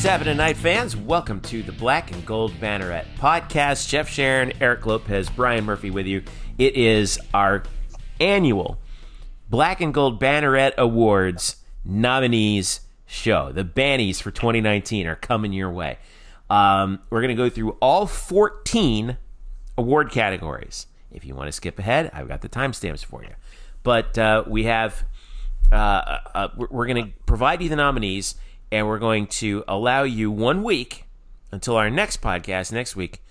What's happening, tonight, fans? Welcome to the Black and Gold Banneret podcast. Jeff Sharon, Eric Lopez, Brian Murphy with you. It is our annual Black and Gold Banneret Awards nominees show. The Bannies for 2019 are coming your way. Um, we're going to go through all 14 award categories. If you want to skip ahead, I've got the timestamps for you. But uh, we have, uh, uh, we're going to provide you the nominees, and we're going to allow you one week until our next podcast next week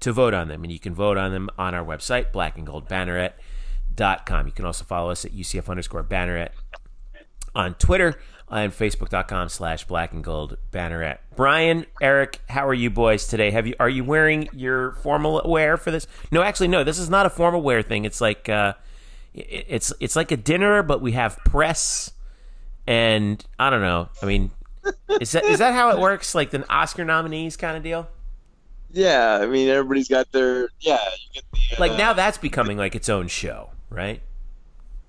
to vote on them. And you can vote on them on our website, blackandgoldbanneret.com. You can also follow us at UCF underscore banneret on Twitter and facebook.com slash black and gold banneret. Brian, Eric, how are you boys today? Have you are you wearing your formal wear for this? No, actually, no, this is not a formal wear thing. It's like uh, it's it's like a dinner, but we have press and I don't know. I mean, is that is that how it works? Like the Oscar nominees kind of deal? Yeah, I mean everybody's got their yeah. You get the, uh, Like now that's becoming like its own show, right?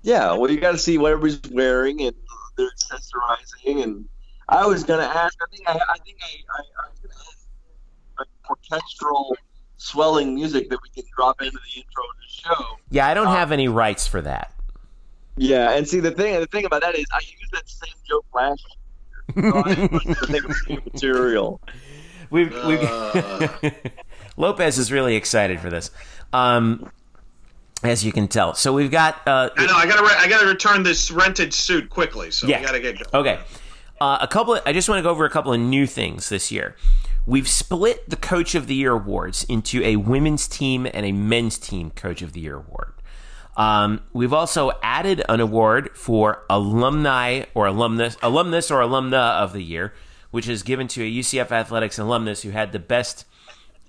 Yeah, well, you got to see what everybody's wearing and they're accessorizing. And I was gonna ask. I think I, I think I, I, I was gonna ask like orchestral swelling music that we can drop into the intro of the show. Yeah, I don't have any rights for that. Yeah, and see the thing the thing about that is I used that same joke last material. We've, we've Lopez is really excited for this, um, as you can tell. So we've got uh, I know. I gotta. Re- I gotta return this rented suit quickly. So Yeah. we gotta get going. Okay. Uh, a couple. Of, I just want to go over a couple of new things this year. We've split the Coach of the Year awards into a women's team and a men's team Coach of the Year award. Um, we've also added an award for alumni or alumnus, alumnus or alumna of the year, which is given to a UCF athletics alumnus who had the best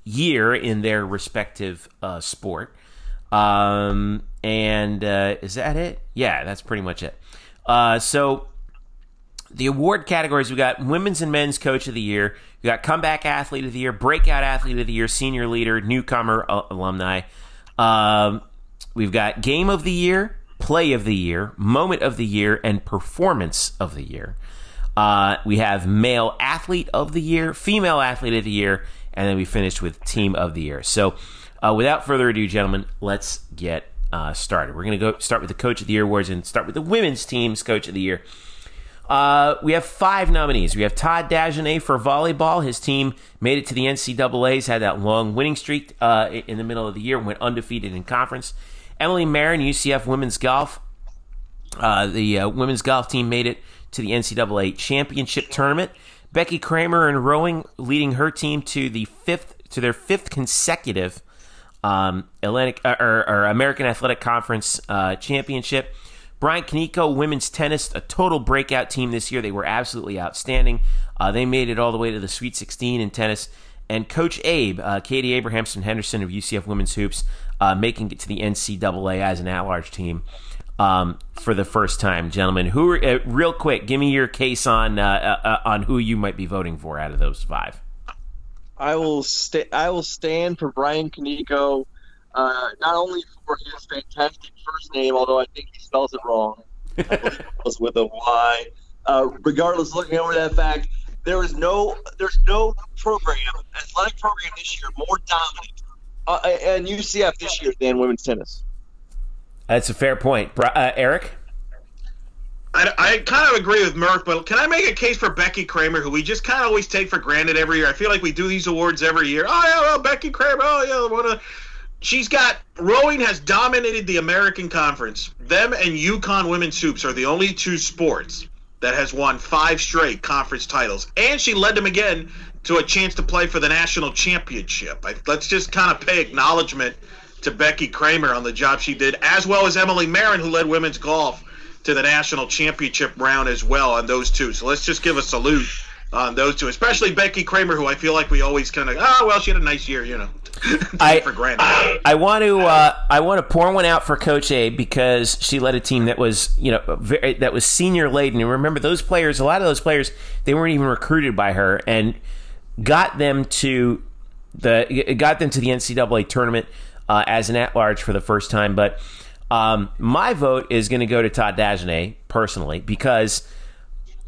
year in their respective uh, sport. Um, and uh, is that it? Yeah, that's pretty much it. Uh, so the award categories we got women's and men's coach of the year we got comeback athlete of the year breakout athlete of the year senior leader newcomer uh, alumni um, we've got game of the year play of the year moment of the year and performance of the year. Uh, we have male athlete of the year female athlete of the year and then we finished with team of the year. So uh, without further ado gentlemen let's get uh, started. We're going to go start with the coach of the year awards and start with the women's team's coach of the year uh, we have five nominees. We have Todd Dagenais for volleyball. His team made it to the NCAA's, had that long winning streak uh, in the middle of the year, went undefeated in conference. Emily Marin, UCF women's golf. Uh, the uh, women's golf team made it to the NCAA championship tournament. Becky Kramer in rowing, leading her team to the fifth to their fifth consecutive um, Atlantic uh, or, or American Athletic Conference championship. Brian Kaneko, women's tennis, a total breakout team this year. They were absolutely outstanding. Uh, they made it all the way to the Sweet 16 in tennis. And Coach Abe, uh, Katie Abrahamson Henderson of UCF Women's Hoops, uh, making it to the NCAA as an at-large team um, for the first time, gentlemen. Who, are, uh, real quick, give me your case on uh, uh, on who you might be voting for out of those five. I will sta I will stand for Brian Kaneko, uh, not only for his fantastic first name, although I think he spells it wrong. I it was with a Y. Uh, regardless, looking over that fact, there is no there's no program athletic program this year more dominant uh, and UCF this year than women's tennis. That's a fair point, uh, Eric. I, I kind of agree with Murph, but can I make a case for Becky Kramer, who we just kind of always take for granted every year? I feel like we do these awards every year. Oh yeah, well, Becky Kramer. Oh yeah, what a. She's got rowing has dominated the American Conference. Them and UConn women's hoops are the only two sports that has won five straight conference titles, and she led them again to a chance to play for the national championship. I, let's just kind of pay acknowledgement to Becky Kramer on the job she did, as well as Emily Marin, who led women's golf to the national championship round as well on those two. So let's just give a salute on those two, especially Becky Kramer, who I feel like we always kind of, oh, ah, well, she had a nice year, you know, I- for granted. I want to uh, I want to pour one out for Coach A because she led a team that was you know very, that was senior laden. And remember those players, a lot of those players, they weren't even recruited by her and got them to the got them to the NCAA tournament uh, as an at large for the first time. But um, my vote is going to go to Todd Dagenais personally because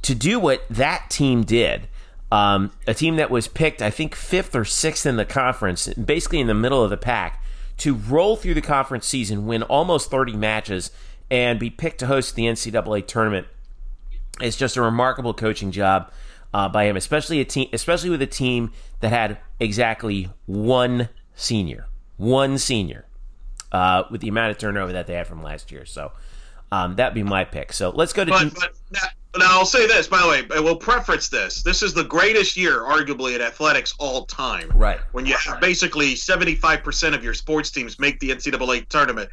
to do what that team did Um, a team that was picked, I think, fifth or sixth in the conference, basically in the middle of the pack, to roll through the conference season, win almost 30 matches, and be picked to host the NCAA tournament. It's just a remarkable coaching job uh, by him, especially a team, especially with a team that had exactly one senior, one senior, uh, with the amount of turnover that they had from last year. So um, that'd be my pick. So let's go to. But, but now, I'll say this, by the way, I will preference this. This is the greatest year, arguably, in athletics all time. Right. When you have basically 75% of your sports teams make the NCAA tournament.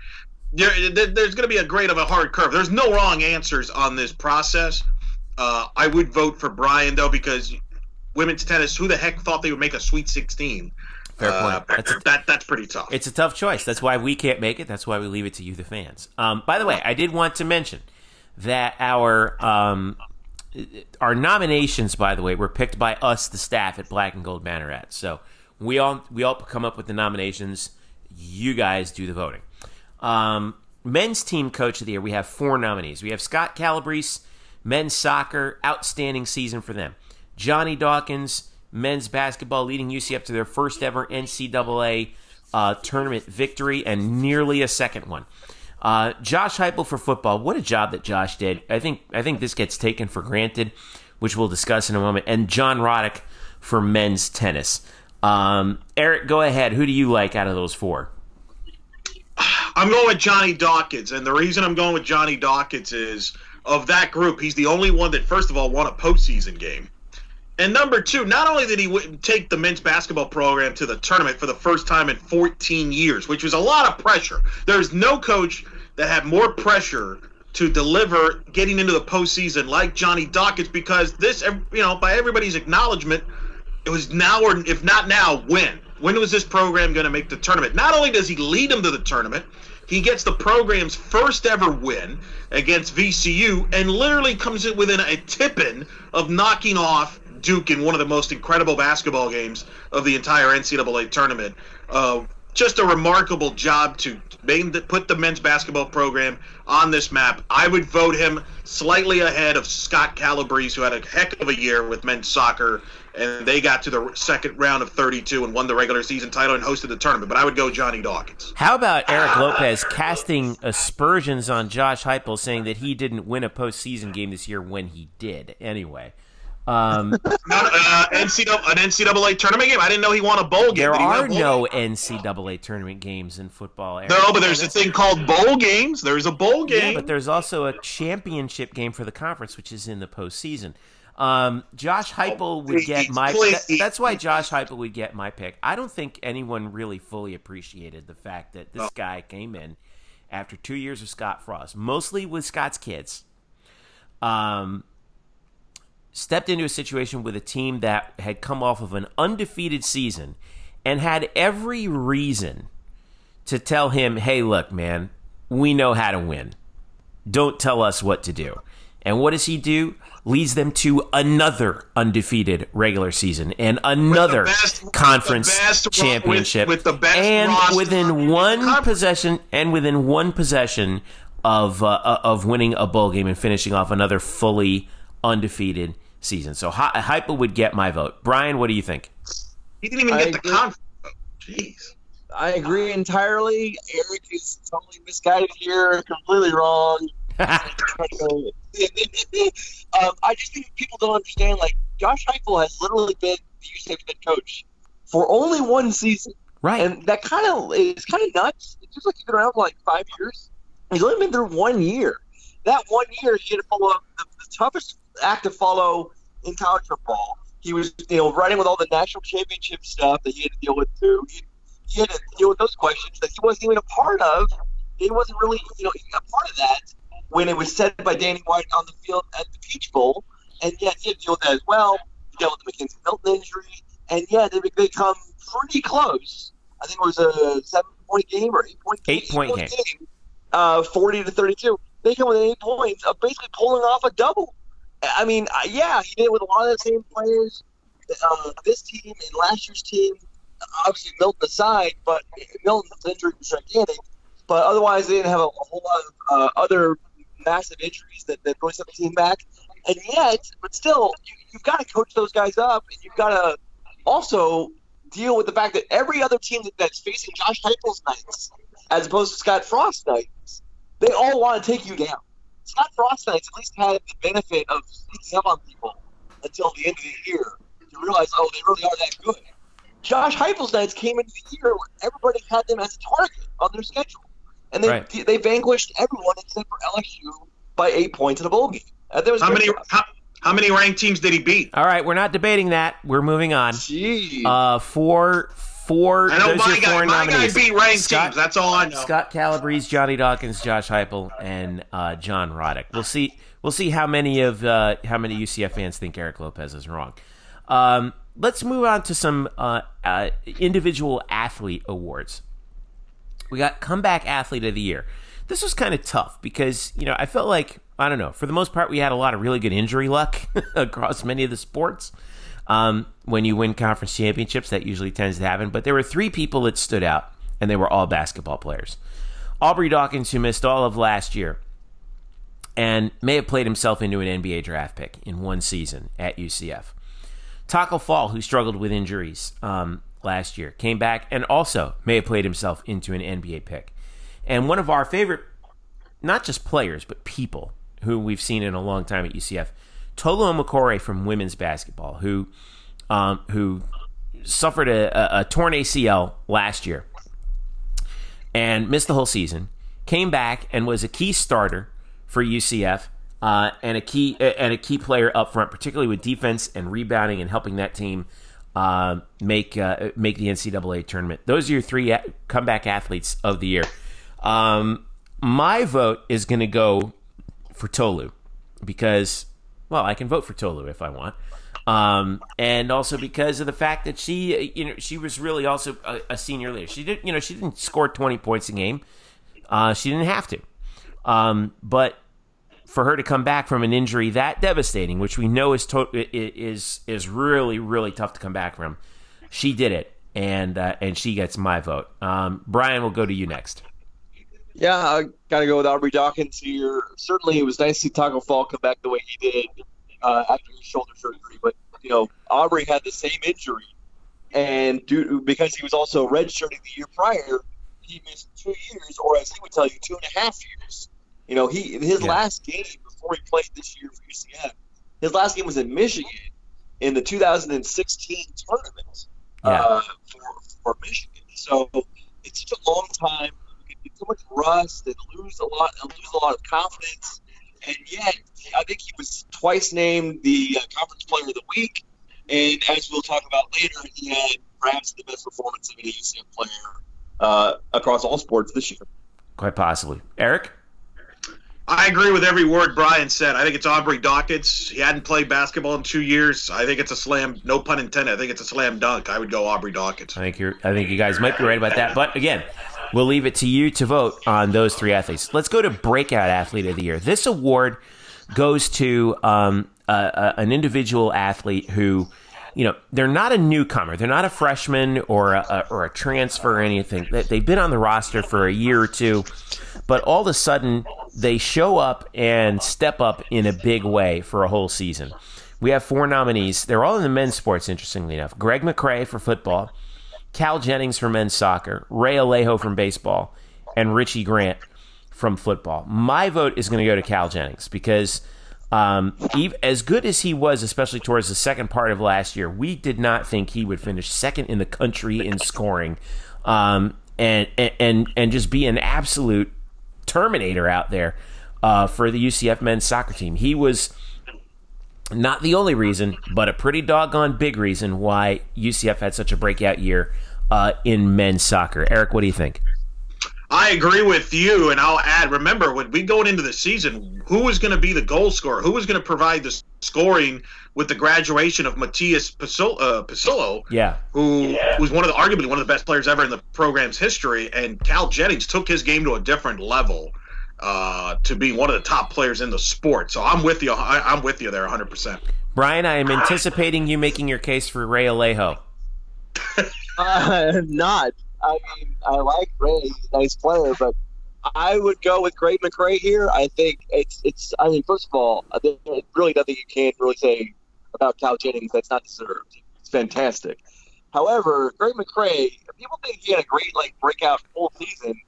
There, there's going to be a great of a hard curve. There's no wrong answers on this process. Uh, I would vote for Brian, though, because women's tennis, who the heck thought they would make a Sweet 16? Fair point. Uh, that's, a, that, that's pretty tough. It's a tough choice. That's why we can't make it. That's why we leave it to you, the fans. Um, by the way, I did want to mention that our um, our nominations, by the way, were picked by us, the staff at Black and Gold Banneret. So we all we all come up with the nominations. You guys do the voting. Um, men's team coach of the year. We have four nominees. We have Scott Calabrese, men's soccer, outstanding season for them. Johnny Dawkins, men's basketball, leading UCF to their first ever NCAA uh, tournament victory and nearly a second one. Uh, Josh Heupel for football. What a job that Josh did. I think I think this gets taken for granted, which we'll discuss in a moment. And John Roddick for men's tennis. Um, Eric, go ahead. Who do you like out of those four? I'm going with Johnny Dawkins, and the reason I'm going with Johnny Dawkins is of that group, he's the only one that, first of all, won a postseason game. And number two, not only did he take the men's basketball program to the tournament for the first time in 14 years, which was a lot of pressure. There's no coach that have more pressure to deliver getting into the postseason like Johnny Dawkins because this, you know, by everybody's acknowledgement, it was now or if not now, when? When was this program going to make the tournament? Not only does he lead them to the tournament, he gets the program's first ever win against VCU and literally comes in within a tipping of knocking off Duke in one of the most incredible basketball games of the entire NCAA tournament. Uh, just a remarkable job to put the men's basketball program on this map. I would vote him slightly ahead of Scott Calabrese, who had a heck of a year with men's soccer, and they got to the second round of 32 and won the regular season title and hosted the tournament. But I would go Johnny Dawkins. How about Eric Lopez casting aspersions on Josh Heupel, saying that he didn't win a postseason game this year when he did? Anyway. Um, Not, uh, NCAA, an NCAA tournament game. I didn't know he won a bowl game. There are no game? NCAA tournament games in football. Eric. No, but there's a thing called bowl games. There's a bowl game. Yeah, but there's also a championship game for the conference, which is in the postseason. Um, Josh Heupel would get my. That, that's why Josh Heupel would get my pick. I don't think anyone really fully appreciated the fact that this guy came in after two years of Scott Frost, mostly with Scott's kids. Um, stepped into a situation with a team that had come off of an undefeated season and had every reason to tell him, hey, look, man, we know how to win. Don't tell us what to do. And what does he do? Leads them to another undefeated regular season and another best, conference championship. With, with, the best and within one possession, and within one possession of uh, of winning a bowl game and finishing off another fully undefeated season. So Heupel would get my vote. Brian, what do you think? He didn't even I get agree. the conference. Jeez. I agree entirely. Eric is totally misguided here, completely wrong. um, I just think people don't understand. Like Josh Heupel has literally been the UCF head coach for only one season, right? And that kind of is kind of nuts. It's just like he's been around for like five years. He's only been there one year. That one year, he had to follow up the, the toughest act to follow in college football. He was, you know, running with all the national championship stuff that he had to deal with too. He, he had to deal with those questions that he wasn't even a part of. He wasn't really, you know, a part of that when it was said by Danny White on the field at the Peach Bowl. And yet he had to deal with that as well. He dealt with the McKenzie Milton injury. And yeah, they they come pretty close. I think it was a seven point game or eight point eight point, game. game. Uh, 40 to 32. They come with eight points of basically pulling off a double. I mean, yeah, he did it with a lot of the same players. Uh, this team and last year's team, obviously Milton aside, but Milton's injury was gigantic. But otherwise, they didn't have a, a whole lot of uh, other massive injuries that, that set the team back. And yet, but still, you, you've got to coach those guys up, and you've got to also deal with the fact that every other team that, that's facing Josh Heupel's Knights, as opposed to Scott Frost Knights, they all want to take you down. Scott Frost Knights at least had the benefit of sneaking up on people until the end of the year to realize, oh, they really are that good. Josh Heupel's Knights came into the year where everybody had them as a target on their schedule, and they Right. they vanquished everyone except for LSU by eight points in a bowl game. Uh, that was How many stuff. how, how many ranked teams did he beat? All right, we're not debating that. We're moving on. Jeez. Uh, four, four. I know those are my your guy. four My guy nominees. beat ranked Scott- teams. That's all I know. Scott Calabrese, Johnny Dawkins, Josh Heupel, and uh, John Roddick. We'll see. We'll see how many of uh, how many UCF fans think Eric Lopez is wrong. Um, let's move on to some uh, uh, individual athlete awards. We got comeback athlete of the year. This was kind of tough because you know I felt like I don't know for the most part we had a lot of really good injury luck across many of the sports. Um, when you win conference championships, that usually tends to happen. But there were three people that stood out, and they were all basketball players. Aubrey Dawkins, who missed all of last year, and may have played himself into an NBA draft pick in one season at UCF. Taco Fall, who struggled with injuries um, last year, came back and also may have played himself into an NBA pick. And one of our favorite, not just players, but people who we've seen in a long time at UCF, Tolo Makore from women's basketball, who um, who suffered a, a, a torn ACL last year and missed the whole season. Came back and was a key starter for UCF uh, and a key and a key player up front, particularly with defense and rebounding and helping that team uh, make uh, make the NCAA tournament. Those are your three comeback athletes of the year. Um, my vote is going to go for Tolu because, well, I can vote for Tolu if I want. Um, and also because of the fact that she, you know, she was really also a, a senior leader. She did, you know, she didn't score 20 points a game. Uh, she didn't have to. Um, but for her to come back from an injury that devastating, which we know is to- is is really really tough to come back from, she did it, and uh, and she gets my vote. Um, Brian, we'll go to you next. Yeah, I got to go with Aubrey Dawkins here. Certainly, it was nice to see Taco Fall come back the way he did uh, after his shoulder surgery. But you know, Aubrey had the same injury, and due, because he was also redshirting the year prior, he missed two years, or as he would tell you, two and a half years. You know, he his Yeah. last game before he played this year for UCF, his last game was in Michigan in the 2016 tournament Yeah. uh, for, for Michigan. So it's such a long time. You get so much rust and lose a lot, and lose a lot of confidence. And yet, I think he was twice named the uh, conference player of the week. And as we'll talk about later, he had perhaps the best performance of any UCF player uh, across all sports this year. Quite possibly, Eric. I agree with every word Brian said. I think it's Aubrey Dawkins. He hadn't played basketball in two years. I think it's a slam. No pun intended. I think it's a slam dunk. I would go Aubrey Dawkins. I think you're. I think you guys might be right about that. But again, we'll leave it to you to vote on those three athletes. Let's go to breakout athlete of the year. This award goes to um, a, a, an individual athlete who, you know, they're not a newcomer. They're not a freshman or a, or a transfer or anything. They- They've been on the roster for a year or two, but all of a sudden they show up and step up in a big way for a whole season. We have four nominees. They're all in the men's sports, interestingly enough. Greg McCrae for football, Cal Jennings from men's soccer, Ray Alejo from baseball, and Richie Grant from football. My vote is going to go to Cal Jennings because um, as good as he was, especially towards the second part of last year, we did not think he would finish second in the country in scoring, um, and and and just be an absolute terminator out there uh, for the UCF men's soccer team. He was not the only reason, but a pretty doggone big reason why UCF had such a breakout year uh, in men's soccer. Eric, what do you think? I agree with you, and I'll add. Remember, when we going into the season, who was going to be the goal scorer? Who was going to provide the scoring with the graduation of Matias Pasillo, uh, Pasillo Yeah, who was one of the arguably one of the best players ever in the program's history, and Cal Jennings took his game to a different level uh, to be one of the top players in the sport. So I'm with you. I, I'm with you there 100. percent Brian, I am anticipating you making your case for Ray Alejo. Uh, not. I mean, I like Ray. He's a nice player, but I would go with Greg McCrae here. I think it's it's. I mean, first of all, there's really really nothing you can't really say about Cal Jennings that's not deserved. It's fantastic. However, Greg McCrae, people think he had a great like breakout full season.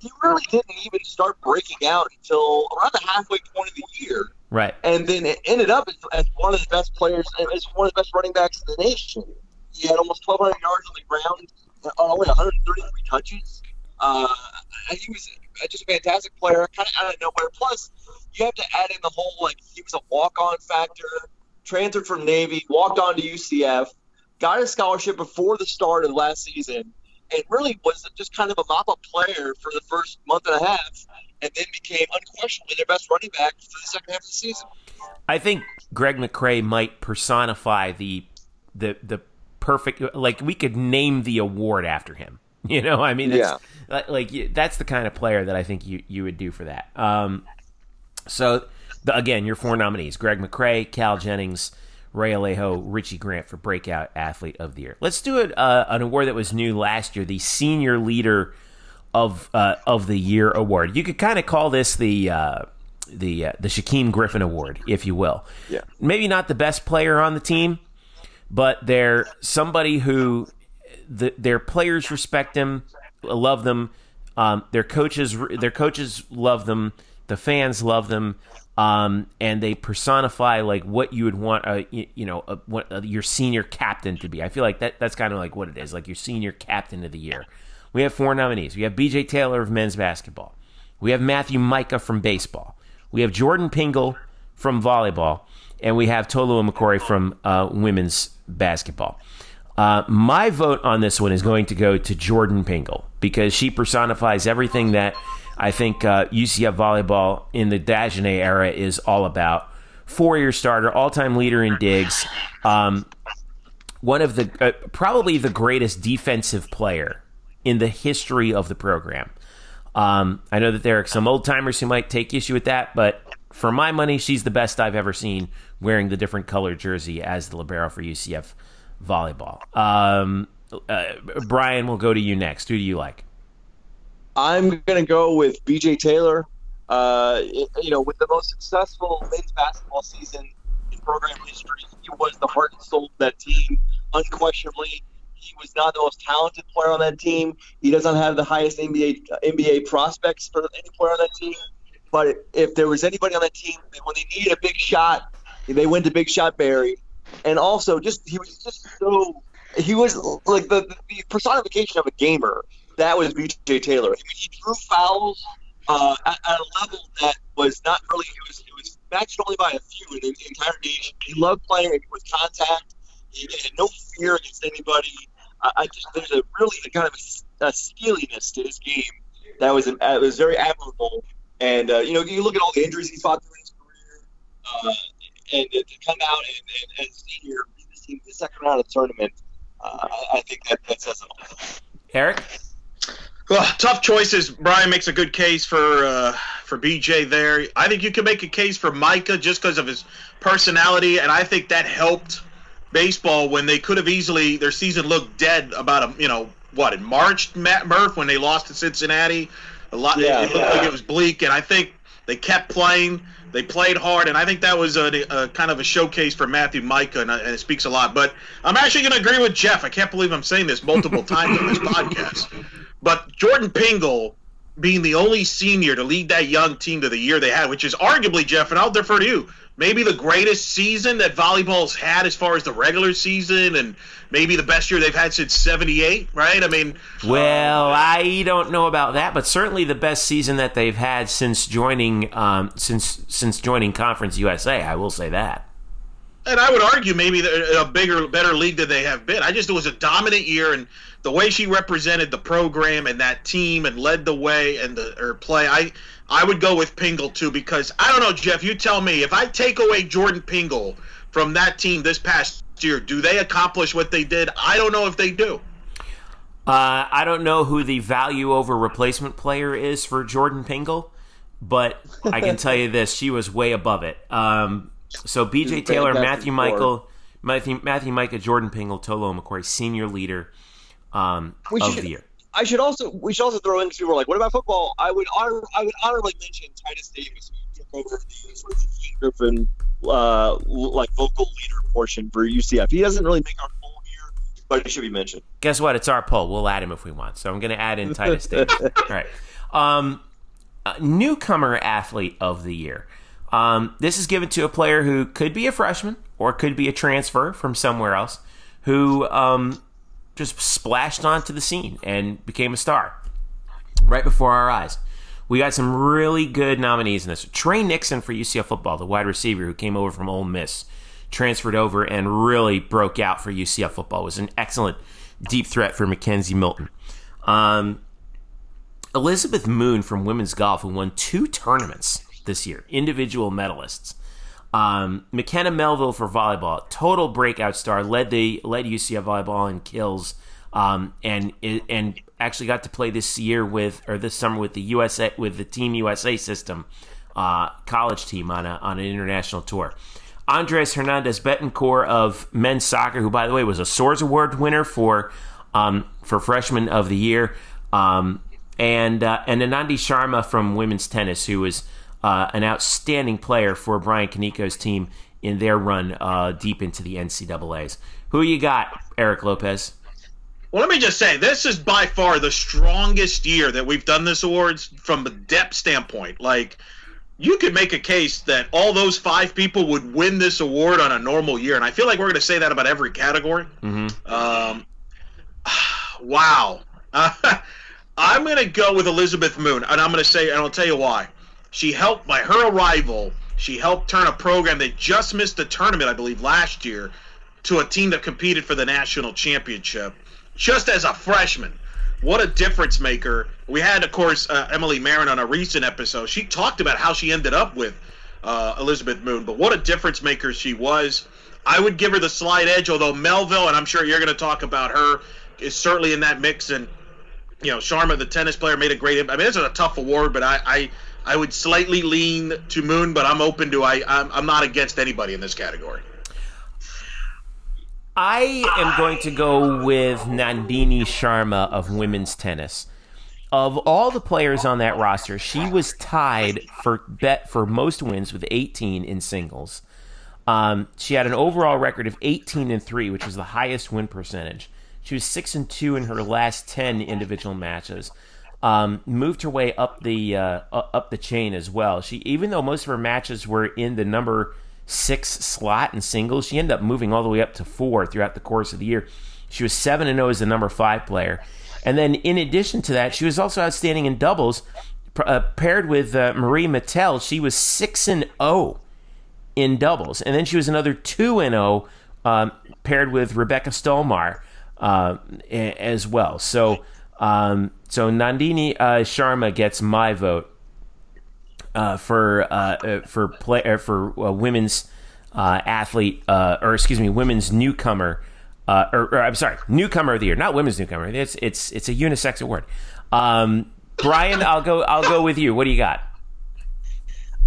He really didn't even start breaking out until around the halfway point of the year. Right. And then it ended up as, as one of the best players, as one of the best running backs in the nation. He had almost 1,200 yards on the ground, on only 133 touches. Uh, he was just a fantastic player, kind of out of nowhere. Plus, you have to add in the whole like he was a walk-on factor, transferred from Navy, walked on to UCF, got a scholarship before the start of last season, and really was just kind of a mop-up player for the first month and a half, and then became unquestionably their best running back for the second half of the season. I think Greg McCrae might personify the the the perfect like we could name the award after him. You know, I mean, yeah. like that's the kind of player that I think you you would do for that. Um, so the, again, your four nominees: Greg McCrae, Cal Jennings, Ray Alejo, Richie Grant for Breakout Athlete of the Year. Let's do it. Uh, an award that was new last year: the Senior Leader of uh, of the Year award. You could kind of call this the. Uh, the uh, the Shaquem Griffin Award, if you will. Yeah. Maybe not the best player on the team, but they're somebody who the, their players respect them, love them. Um, their coaches, their coaches love them. The fans love them, um, and they personify like what you would want, a, you, know, a, what, a, your senior captain to be. I feel like that that's kind of like what it is, like your senior captain of the year. We have four nominees. We have B.J. Taylor of men's basketball. We have Matthew Micah from baseball. We have Jordan Pingle from volleyball, and we have Tolu McCory from uh, women's basketball. Uh, my vote on this one is going to go to Jordan Pingle because she personifies everything that I think uh, UCF volleyball in the Dagenais era is all about. Four year starter, all time leader in digs, um, one of the uh, probably the greatest defensive player in the history of the program. Um, I know that there are some old timers who might take issue with that, but for my money, she's the best I've ever seen wearing the different color jersey as the libero for UCF volleyball. Um, uh, Brian, we'll go to you next. Who do you like? I'm going to go with BJ Taylor. Uh, you know, with the most successful men's basketball season in program history, he was the heart and soul of that team, unquestionably. He was not the most talented player on that team. He doesn't have the highest NBA NBA prospects for any player on that team. But if there was anybody on that team when they needed a big shot, they went to Big Shot Barry and also just he was just so he was like the, the personification of a gamer. That was BJ Taylor. I mean, he drew fouls uh, at, at, a level that was not really. It was it was matched only by a few in the entire nation. He loved playing with contact. He had no fear against anybody. I, I just there's a really a kind of a, a steeliness to his game that was uh, was very admirable. And uh, you know, you look at all the injuries he fought through his career. Uh, and to come out and, and, and senior the the second round of the tournament, uh, I think that that says it all. Eric. Well, tough choices. Brian makes a good case for uh, for BJ there. I think you can make a case for Micah just because of his personality, and I think that helped baseball when they could have easily their season looked dead about a you know what in March Matt Murph when they lost to Cincinnati. A lot. Yeah, it, it looked yeah. like it was bleak, and I think they kept playing. They played hard, and I think that was a, a kind of a showcase for Matthew Micah, and, and, it speaks a lot. But I'm actually going to agree with Jeff. I can't believe I'm saying this multiple times on this podcast. But Jordan Pingle being the only senior to lead that young team to the year they had, which is arguably, Jeff, and I'll defer to you, maybe the greatest season that volleyball's had as far as the regular season and maybe the best year they've had since 78 right i mean well i don't know about that but certainly the best season that they've had since joining um, since since joining conference usa i will say that and I would argue maybe a bigger, better league than they have been. I just it was a dominant year, and the way she represented the program and that team and led the way and the her play, I I would go with Pingle too because I don't know, Jeff. You tell me if I take away Jordan Pingle from that team this past year, do they accomplish what they did? I don't know if they do. Uh, I don't know who the value over replacement player is for Jordan Pingle, but I can tell you this: she was way above it. Um, so B.J. Taylor, Matthew Michael, Matthew Matthew Micah, Jordan Pingle, Tolo Omokore, senior leader um, of should, the year. I should also we should also throw in because people are like, what about football? I would honor I would honorably mention Titus Davis, who took over the sort of Griffin uh, like vocal leader portion for UCF. He doesn't really make our poll here, but he should be mentioned. Guess what? It's our poll. We'll add him if we want. So I'm going to add in Titus Davis. All right. Um, uh, newcomer athlete of the year. Um, this is given to a player who could be a freshman or could be a transfer from somewhere else who um, just splashed onto the scene and became a star right before our eyes. We got some really good nominees in this. Tre Nixon for UCF football, the wide receiver who came over from Ole Miss, transferred over and really broke out for UCF football. Was an excellent deep threat for McKenzie Milton. Um, Elizabeth Moon from women's golf, who won two tournaments this year, individual medalists. Um, McKenna Melville for volleyball, total breakout star, led the led UCF volleyball in kills, um, and and actually got to play this year with or this summer with the USA with the Team USA system uh, college team on a, on an international tour. Andres Hernandez Betancourt of men's soccer, who by the way was a Soares Award winner for um, for freshman of the year, um, and uh, and Anandi Sharma from women's tennis, who was uh, an outstanding player for Brian Kaneko's team in their run uh, deep into the NCAA's. Who you got, Eric Lopez? Well, let me just say, this is by far the strongest year that we've done this awards from a depth standpoint. Like, you could make a case that all those five people would win this award on a normal year, and I feel like we're going to say that about every category. Mm-hmm. Um, wow. Uh, I'm going to go with Elizabeth Moon, and I'm going to say, and I'll tell you why. She helped by her arrival. She helped turn a program that just missed the tournament, I believe, last year, to a team that competed for the national championship just as a freshman. What a difference maker. We had, of course, uh, Emily Marin on a recent episode. She talked about how she ended up with uh, Elizabeth Moon, but what a difference maker she was. I would give her the slight edge, although Melville, and I'm sure you're going to talk about her, is certainly in that mix. And, you know, Sharma, the tennis player, made a great. I mean, this is a tough award, but I, I, I would slightly lean to Moon, but I'm open to. I, I'm, I'm not against anybody in this category. I am going to go with Nandini Sharma of women's tennis. Of all the players on that roster, she was tied for bet for most wins with 18 in singles. Um, she had an overall record of 18 and three, which was the highest win percentage. She was six and two in her last 10 individual matches. Um, moved her way up the uh, up the chain as well. She even though most of her matches were in the number six slot in singles. She ended up moving all the way up to four throughout the course of the year. She was 7 and 0 as the number five player. And then, in addition to that, she was also outstanding in doubles. Uh, paired with uh, Marie Mattel, she was 6 and 0 in doubles. And then she was another 2 and 0 um, paired with Rebecca Stolmar uh, as well. So, um, so Nandini uh, Sharma gets my vote uh, for uh, uh for play uh, for uh, women's athlete or excuse me women's newcomer or, or, I'm sorry newcomer of the year not women's newcomer it's it's it's a unisex award. Um, Brian, I'll go I'll go with you. What do you got?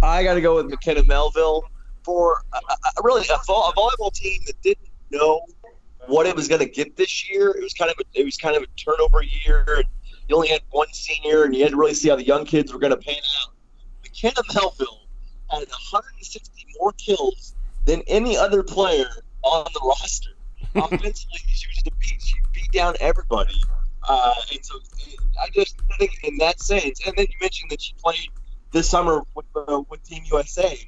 I got to go with McKenna Melville for really a, a volleyball team that didn't know what it was going to get this year. It was kind of a, it was kind of a turnover year. You only had one senior, and you had to really see how the young kids were going to pan out. McKenna Melville had 160 more kills than any other player on the roster. Offensively, she was just a beat. She beat down everybody. Uh, and so I just think in that sense, and then you mentioned that she played this summer with, uh, with Team USA.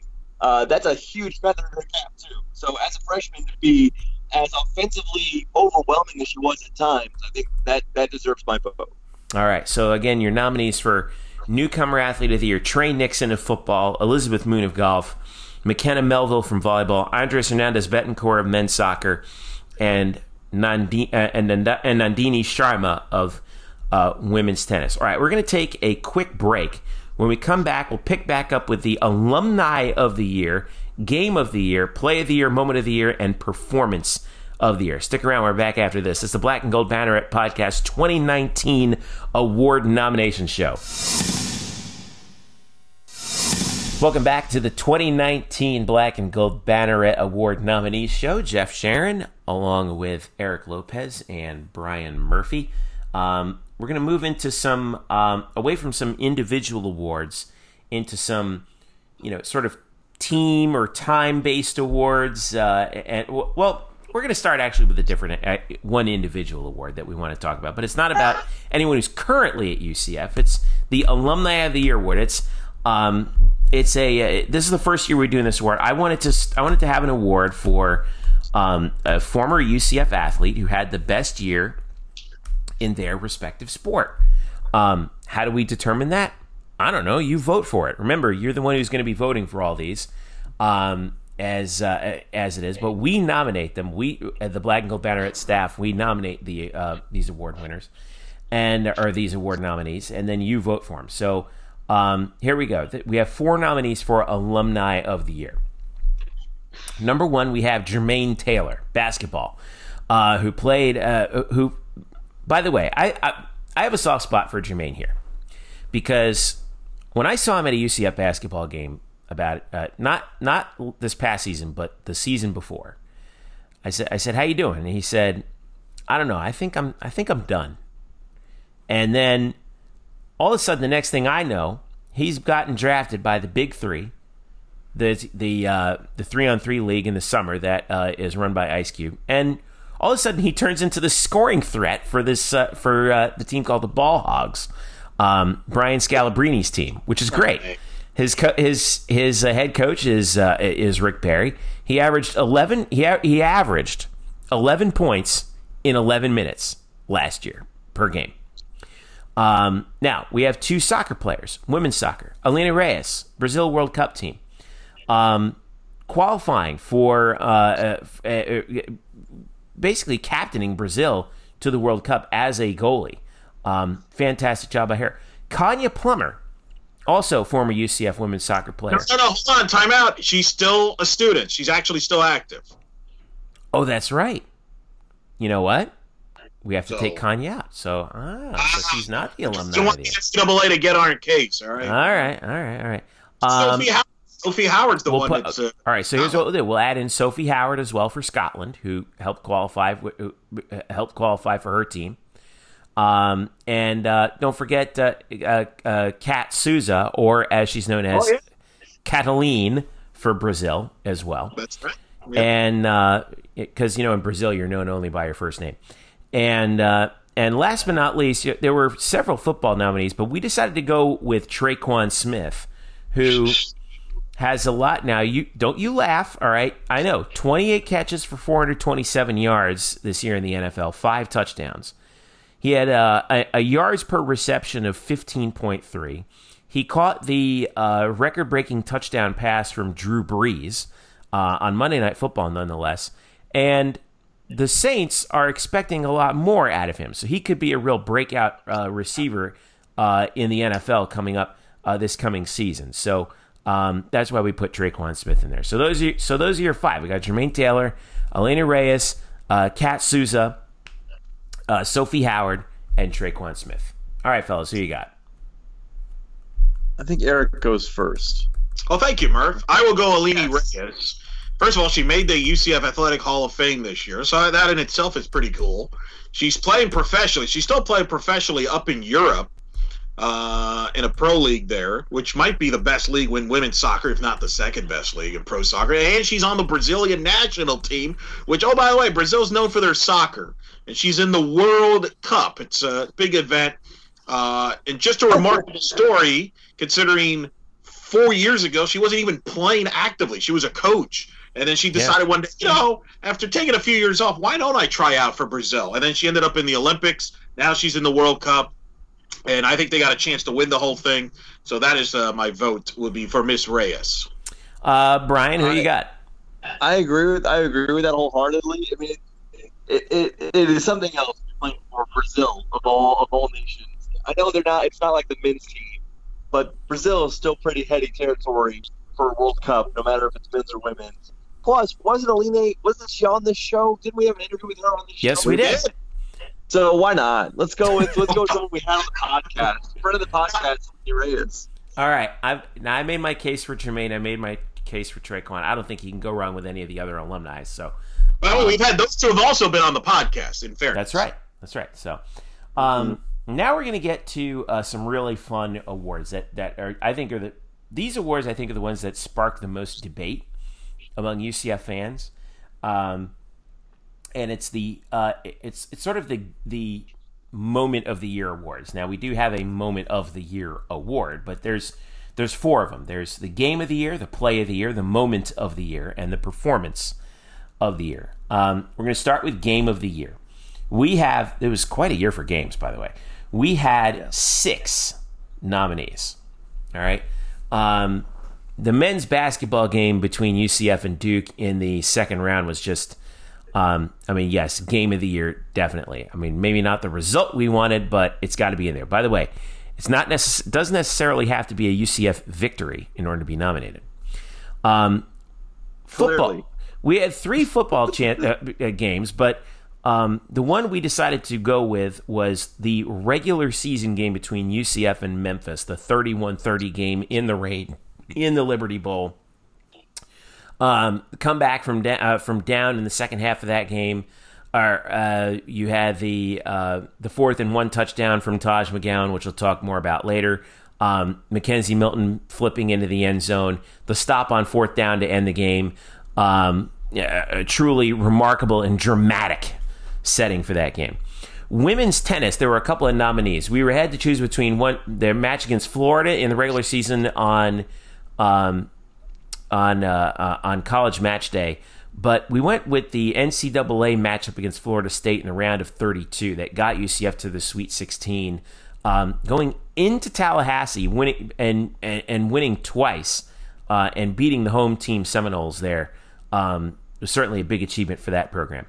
Uh, that's a huge feather in her cap too. So as a freshman to be as offensively overwhelming as she was at times, I think that that deserves my vote. All right. So again, your nominees for Newcomer Athlete of the Year, Tre Nixon of football, Elizabeth Moon of golf, McKenna Melville from volleyball, Andres Hernandez Betancourt of men's soccer, and, Nandi- uh, and Nandini Sharma of uh, women's tennis. All right, we're going to take a quick break. When we come back, we'll pick back up with the Alumni of the Year, Game of the Year, Play of the Year, Moment of the Year, and Performance of the year. Stick around. We're back after this. It's the Black and Gold Banneret Podcast 2019 Award Nomination Show. Welcome back to the 2019 Black and Gold Banneret Award Nominees Show. Jeff Sharon, along with Eric Lopez and Brian Murphy. Um, we're going to move into some, um, away from some individual awards, into some, you know, sort of team or time based awards. Uh, and well, we're going to start actually with a different uh, one individual award that we want to talk about, but it's not about anyone who's currently at UCF. It's the Alumni of the Year award. It's um, it's a uh, this is the first year we're doing this award. I wanted to I wanted to have an award for um, a former UCF athlete who had the best year in their respective sport. Um, how do we determine that? I don't know. You vote for it. Remember, you're the one who's going to be voting for all these, um, as uh, as it is. But we nominate them. We at the Black and Gold Banneret staff, we nominate the uh, these award winners, and or these award nominees, and then you vote for them. So um, here we go. We have four nominees for Alumni of the Year. Number one, we have Jermaine Taylor, basketball, uh, who played. Uh, who, by the way, I, I I have a soft spot for Jermaine here because when I saw him at a UCF basketball game about uh, not not this past season, but the season before, I said I said how you doing, and he said, I don't know, I think I'm I think I'm done. And then all of a sudden, the next thing I know, he's gotten drafted by the Big Three, the the uh, the three on three league in the summer that uh, is run by Ice Cube, and all of a sudden he turns into the scoring threat for this uh, for uh, the team called the Ball Hogs um, Brian Scalabrine's team, which is great. His co- his his uh, head coach is uh, is Rick Barry. He averaged eleven. He a- he averaged eleven points in eleven minutes last year per game. Um, now we have two soccer players, women's soccer. Alina Reyes, Brazil World Cup team, um, qualifying for uh, uh, uh basically captaining Brazil to the World Cup as a goalie. Um, fantastic job by her. Kanya Plummer, also former UCF women's soccer player. No, no, no, hold on, time out. She's still a student. She's actually still active. Oh, that's right. You know what? We have to so, take Kanya out. So, ah, so she's not the alumni. You want the NCAA to get on her case, all right? All right, all right, all right. Um, Sophie, Howard, Sophie Howard's the we'll one put, that's. Uh, all right, so here's what we'll do: we'll add in Sophie Howard as well for Scotland, who helped qualify, who helped qualify for her team. Um, and uh, don't forget uh, uh, uh, Kat Souza, or as she's known as oh, yeah. Kathellen for Brazil as well. That's right. Yeah. And because uh, you know in Brazil you're known only by your first name, and uh, and last but not least, there were several football nominees, but we decided to go with Tre'Quan Smith, who has a lot now. You don't you laugh, all right? I know, 28 catches for 427 yards this year in the NFL, five touchdowns. He had uh, a, a, yards per reception of 15.3. He caught the uh, record breaking touchdown pass from Drew Brees uh, on Monday Night Football, nonetheless. And the Saints are expecting a lot more out of him. So he could be a real breakout uh, receiver uh, in the NFL coming up uh, this coming season. So um, that's why we put Tre'Quan Smith in there. So those are, so those are your five. We got Jermaine Taylor, Alina Reyes, Kat Souza, uh, Sophie Howard, and Tre'Quan Smith. All right, fellas, who you got? I think Eric goes first. Oh, thank you, Murph. I will go Alini yes. Reyes. First of all, she made the UCF Athletic Hall of Fame this year, so that in itself is pretty cool. She's playing professionally. She's still playing professionally up in Europe uh, in a pro league there, which might be the best league in women's soccer, if not the second best league in pro soccer. And she's on the Brazilian national team, which, oh, by the way, Brazil's known for their soccer and she's in the World Cup. It's a big event, uh, and just a remarkable story considering four years ago she wasn't even playing actively. She was a coach, and then she decided yeah. one day, you know, after taking a few years off, why don't I try out for Brazil? And then she ended up in the Olympics. Now she's in the World Cup, and I think they got a chance to win the whole thing. So that is uh, my vote would be for Miss Reyes. Uh, Brian, who I, you got? I agree with I agree with that wholeheartedly. I mean, it, it, it is something else playing for Brazil of all of all nations. I know they're not. It's not like the men's team, but Brazil is still pretty heady territory for a World Cup, no matter if it's men's or women's. Plus, wasn't Alina? Wasn't she on this show? Didn't we have an interview with her on this show? Yes, we did. So why not? Let's go with let's go with someone we had on the podcast. Friend of the podcast, Reyes. All right, I've now I made my case for Jermaine. I made my case for Tre'Quan. I don't think he can go wrong with any of the other alumni. So well, we've had those two have also been on the podcast. In fairness, that's right. That's right. So, um, mm-hmm. now we're going to get to uh, some really fun awards that that are I think are the these awards, I think, are the ones that spark the most debate among UCF fans. Um, and it's the uh, it's it's sort of the the moment of the year awards. Now we do have a moment of the year award, but there's there's four of them. There's the game of the year, the play of the year, the moment of the year, and the performance of the year. Um, we're going to start with game of the year. We have it was quite a year for games, by the way. We had six nominees. All right. Um, the men's basketball game between UCF and Duke in the second round was just um, I mean, yes, game of the year, definitely. I mean, maybe not the result we wanted, but it's got to be in there. By the way, it's not necess- doesn't necessarily have to be a UCF victory in order to be nominated. Um, football. Clearly. We had three football chan- uh, uh, games, but um, the one we decided to go with was the regular season game between UCF and Memphis, the 31-30 game in the rain in the Liberty Bowl. Um, come back from da- uh, from down in the second half of that game. Are, uh, you had the uh, the fourth and one touchdown from Taj McGowan, which we'll talk more about later. Um, Mackenzie Milton flipping into the end zone, the stop on fourth down to end the game. Um, truly remarkable and dramatic setting for that game. Women's tennis, there were a couple of nominees. We were had to choose between one their match against Florida in the regular season on um, on uh, uh, on college match day, but we went with the NCAA matchup against Florida State in the round of 32 that got UCF to the Sweet 16, um, going into Tallahassee, winning and and, and winning twice, uh, and beating the home team Seminoles there. Um, was certainly a big achievement for that program.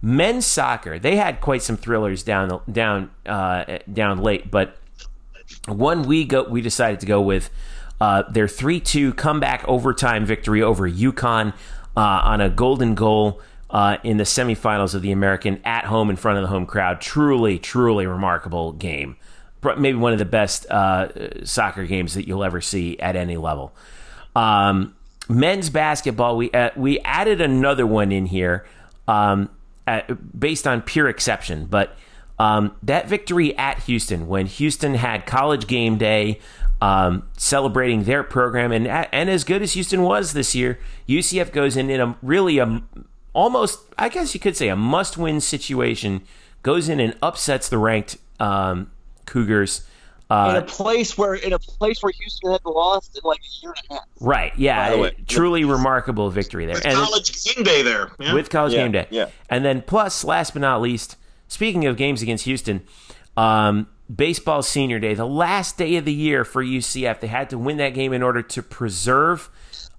Men's soccer, they had quite some thrillers down down uh, down late, but one we go we decided to go with uh, their 3 2 comeback overtime victory over UConn uh, on a golden goal uh, in the semifinals of the American at home in front of the home crowd. Truly, truly remarkable game. Maybe one of the best uh, soccer games that you'll ever see at any level. Um, men's basketball, we, uh, we added another one in here um, at, based on pure exception, but. Um, that victory at Houston, when Houston had college game day, um, celebrating their program, and and as good as Houston was this year, UCF goes in in a really a almost, I guess you could say, a must-win situation. Goes in and upsets the ranked um, Cougars. Uh, in a place where in a place where Houston had lost in like a year and a half. right, yeah, By the way. truly remarkable victory there. With And- college game day there. Yeah. with college Yeah, game day. yeah. And then plus, last but not least, speaking of games against Houston, um, baseball senior day, the last day of the year for UCF, they had to win that game in order to preserve.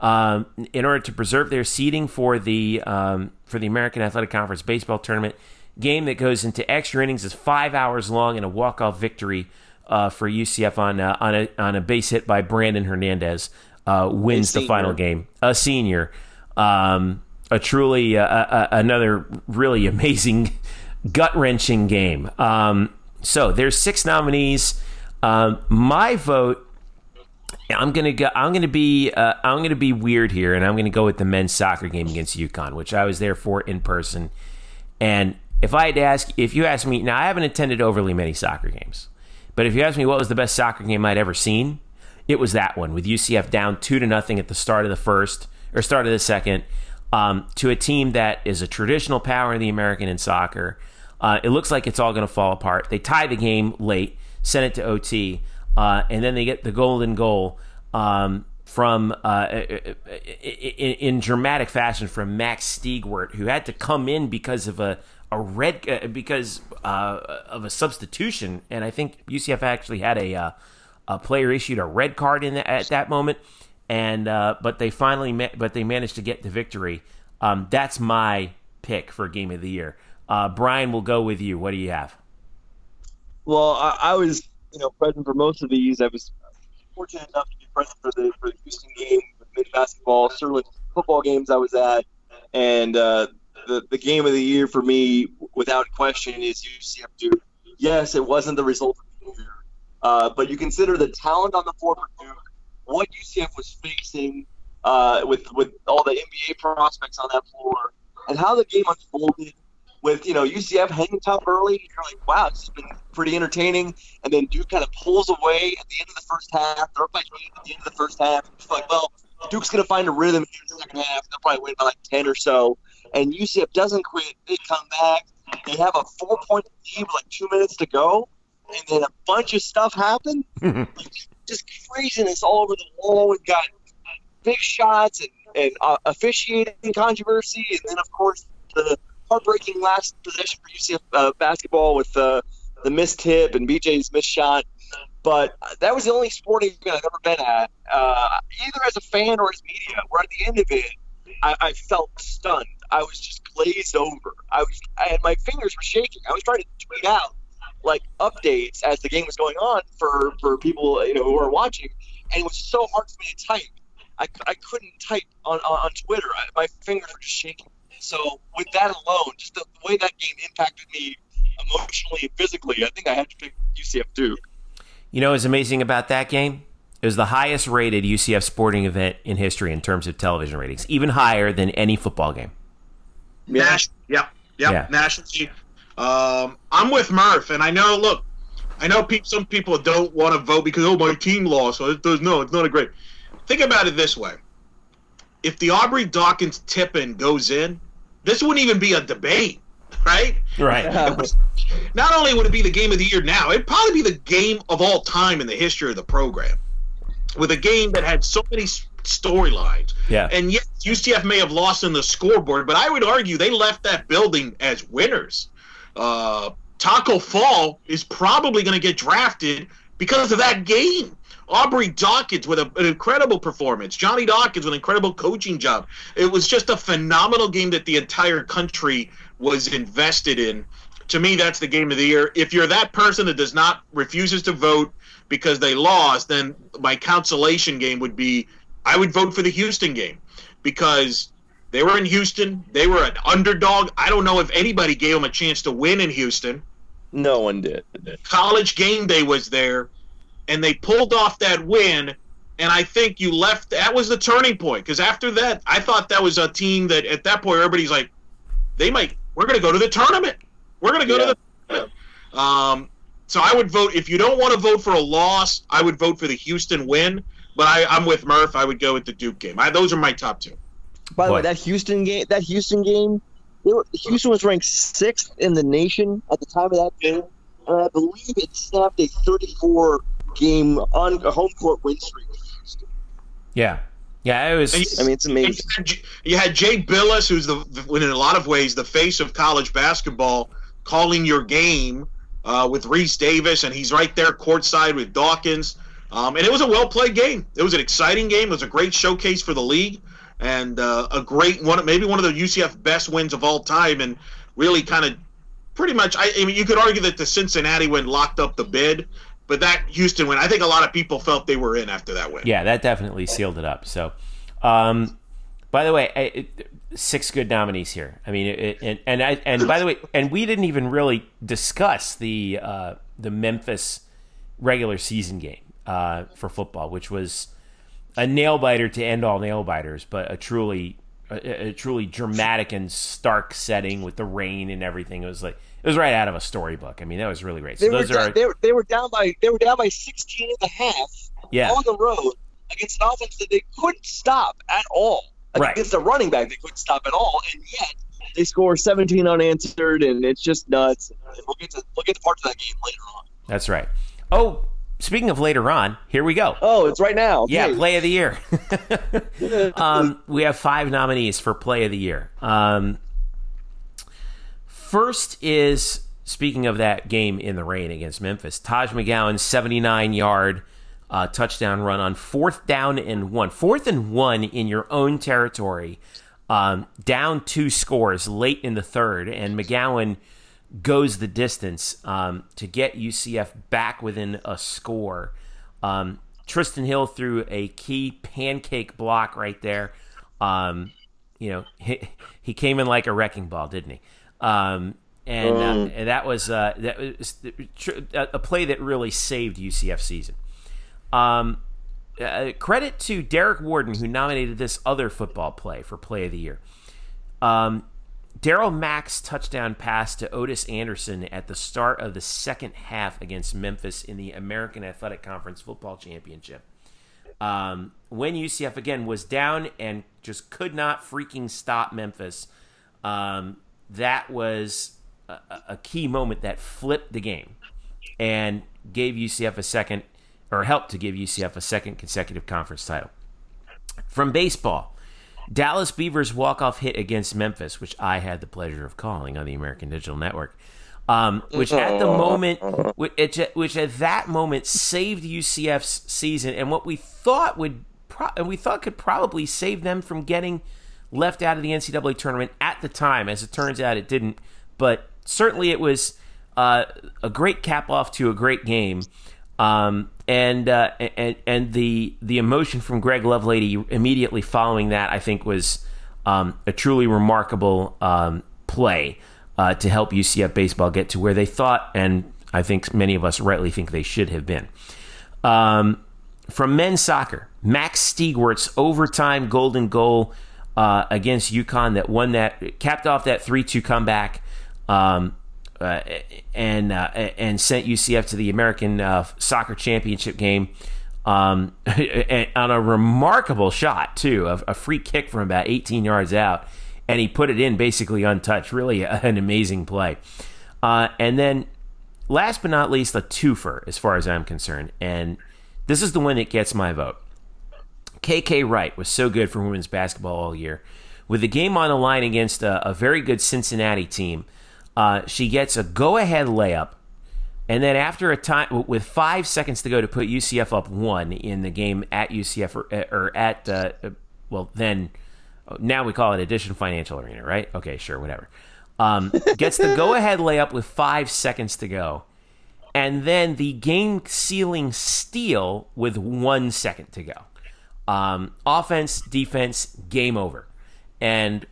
Um, in order to preserve their seeding for the um, for the American Athletic Conference baseball tournament, game that goes into extra innings is five hours long and a walk off victory uh, for UCF on uh, on a on a base hit by Brandon Hernandez uh, wins the final game. A senior, um, a truly uh, uh, another really amazing, gut wrenching game. Um, so there's six nominees. Um, my vote. I'm gonna go. I'm gonna be. Uh, I'm gonna be weird here, and I'm gonna go with the men's soccer game against UConn, which I was there for in person. And if I had to ask, if you ask me, now I haven't attended overly many soccer games, but if you ask me what was the best soccer game I'd ever seen, it was that one with UCF down two to nothing at the start of the first or start of the second um, to a team that is a traditional power in the American in soccer. Uh, it looks like it's all going to fall apart. They tie the game late, send it to OT, uh, and then they get the golden goal um, from uh, in, in dramatic fashion from Max Stiegwert, who had to come in because of a a red uh, because uh, of a substitution, and I think UCF actually had a uh, a player issued a red card in the, at that moment, and uh, but they finally ma- but they managed to get the victory. Um, that's my pick for game of the year. Uh, Brian, will go with you. What do you have? Well, I, I was, you know, present for most of these. I was fortunate enough to be present for the for the Houston game men's basketball, certainly football games I was at, and uh, the the game of the year for me, without question, is UCF Duke. Yes, it wasn't the result of the year, uh, but you consider the talent on the floor for Duke, what UCF was facing uh, with with all the NBA prospects on that floor, and how the game unfolded. With you know UCF hanging tough early. You're like, wow, this has been pretty entertaining. And then Duke kind of pulls away at the end of the first half. They're up by eight at the end of the first half. It's like, well, Duke's going to find a rhythm here in the second half. They'll probably win by like ten or so. And UCF doesn't quit. They come back. They have a four point lead with like two minutes to go, and then a bunch of stuff happened. just craziness all over the wall. We've got big shots and, and uh, officiating controversy, and then of course the heartbreaking last possession for UCF uh, basketball with uh, the missed tip and BJ's missed shot. But that was the only sporting event I've ever been at, uh, either as a fan or as media. Where at the end of it, I, I felt stunned. I was just glazed over. I was, had my fingers were shaking. I was trying to tweet out like updates as the game was going on for for people you know who are watching, and it was so hard for me to type. I, I couldn't type on on, on Twitter. I, my fingers were just shaking. So with that alone, just the way that game impacted me emotionally and physically, I think I had to pick UCF Duke. You know what's amazing about that game? It was the highest rated UCF sporting event in history in terms of television ratings, even higher than any football game. Yeah. Nash, yep, yep, yeah. nationally. Um, I'm with Murph, and I know. Look, I know pe- some people don't want to vote because oh my team lost, so it does no, it's not a great. Think about it this way: if the Aubrey Dawkins tip-in goes in, this wouldn't even be a debate, right? Right. Was, not only would it be the game of the year now, it'd probably be the game of all time in the history of the program, with a game that had so many storylines. Yeah. And yes, UCF may have lost in the scoreboard, but I would argue they left that building as winners. Uh, Taco Fall is probably going to get drafted because of that game. Aubrey Dawkins with a, an incredible performance. Johnny Dawkins with an incredible coaching job. It was just a phenomenal game that the entire country was invested in. To me, that's the game of the year. If you're that person that does not refuses to vote because they lost, then my consolation game would be I would vote for the Houston game because they were in Houston. They were an underdog. I don't know if anybody gave them a chance to win in Houston. No one did. College game day was there, and they pulled off that win. And I think you left. That was the turning point because after that, I thought that was a team that at that point everybody's like, they might. We're going to go to the tournament. We're going to go yeah. to the. Tournament. Um, so I would vote if you don't want to vote for a loss. I would vote for the Houston win. But I, I'm with Murph. I would go with the Duke game. I, those are my top two. By the way, that Houston game, that Houston game, were, Houston was ranked sixth in the nation at the time of that game, and I believe it snapped a 34 game on a home court win streak. Yeah. Yeah, it was. I mean, it's amazing. You had, you had Jay Bilas, who's the, in a lot of ways, the face of college basketball, calling your game uh, with Rece Davis, and he's right there courtside with Dawkins. Um, and it was a well played game. It was an exciting game. It was a great showcase for the league and uh, a great one, maybe one of the UCF best wins of all time, and really kind of pretty much. I, I mean, you could argue that the Cincinnati win locked up the bid, but that Houston win, I think a lot of people felt they were in after that win. Yeah, that definitely sealed it up. So, um, by the way, it, six good nominees here. I mean, it, and and I, and by the way, and we didn't even really discuss the uh, the Memphis regular season game uh, for football, which was a nail biter to end all nail biters, but a truly a, a, truly dramatic and stark setting with the rain and everything. It was like it was right out of a storybook. I mean, that was really great. So they, were, are, they, were, they were down by they were down by 16 and a half yeah. on the road against an offense that they couldn't stop at all. Right. Against a running back they couldn't stop at all, and yet they score 17 unanswered, and it's just nuts. We'll get to we'll get to parts of that game later on. That's right. Oh, speaking of later on, here we go. Oh, it's right now. Yeah, play of the year. um, we have five nominees for play of the year. Um, first is speaking of that game in the rain against Memphis, Taj McGowan's 79 yard uh, touchdown run on fourth down and one. Fourth and one in your own territory, um, down two scores late in the third, and McGowan goes the distance um, to get UCF back within a score. Um, Trysten Hill threw a key pancake block right there. Um, you know, he, he came in like a wrecking ball, didn't he? Um, and, uh, mm. and, that was uh, that was a play that really saved UCF season. Um, uh, credit to Derek Warden who nominated this other football play for Play of the Year. Um, Darriel Mack's touchdown pass to Otis Anderson at the start of the second half against Memphis in the American Athletic Conference Football Championship. Um, when UCF again was down and just could not freaking stop Memphis, um, that was a, a key moment that flipped the game and gave UCF a second, or helped to give UCF a second consecutive conference title. From baseball, Dallas Beavers walk-off hit against Memphis, which I had the pleasure of calling on the American Digital Network, um, which at the moment, which, at that moment saved UCF's season, and what we thought would, pro- and we thought could probably save them from getting left out of the NCAA tournament at the time. As it turns out, it didn't, but certainly it was uh, a great cap off to a great game. Um, and, uh, and and the the emotion from Greg Lovelady immediately following that, I think, was um, a truly remarkable um, play uh, to help UCF baseball get to where they thought, and I think many of us rightly think they should have been. Um, from men's soccer, Max Stiegwert's overtime golden goal uh, against UConn that won that capped off that three two comeback. Um, uh, and uh, and sent UCF to the American uh, Soccer Championship game um, on a remarkable shot too, a, a, free kick from about 18 yards out, and he put it in basically untouched. Really, an amazing play. Uh, and then, last but not least, a twofer as far as I'm concerned, and this is the one that gets my vote. KK Wright was so good for women's basketball all year. With the game on the line against a, a very good Cincinnati team, uh, she gets a go ahead layup. And then after a time, with five seconds to go to put UCF up one in the game at UCF or, or at, uh, well, then now we call it Addition Financial Arena, right? Okay, sure, whatever. Um, gets the go ahead layup with five seconds to go. And then the game sealing steal with one second to go. Um, offense, defense, game over. And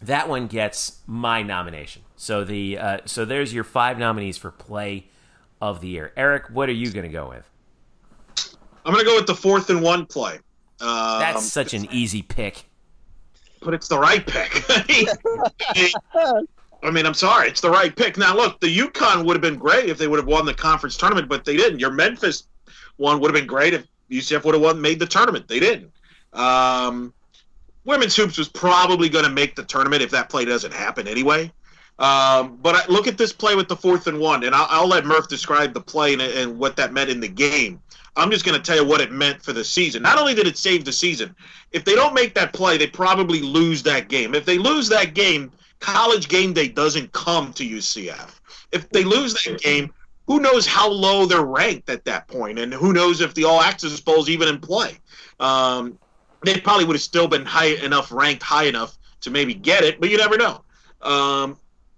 that one gets my nomination. So the uh, so there's your five nominees for play of the year. Eric, what are you going to go with? I'm going to go with the fourth and one play. Um, That's such an easy pick. But it's the right pick. I mean, I'm sorry, it's the right pick. Now, look, the UConn would have been great if they would have won the conference tournament, but they didn't. Your Memphis one would have been great if UCF would have won, made the tournament. They didn't. Um, women's hoops was probably going to make the tournament if that play doesn't happen anyway. Um, but I, look at this play with the fourth and one, and I'll, I'll let Murph describe the play and, and what that meant in the game. I'm just going to tell you what it meant for the season. Not only did it save the season, if they don't make that play, they probably lose that game. If they lose that game, college game day doesn't come to UCF. If they lose that game, who knows how low they're ranked at that point, and who knows if the All Access Bowl is even in play. Um, they probably would have still been high enough, ranked high enough to maybe get it, but you never know. Um,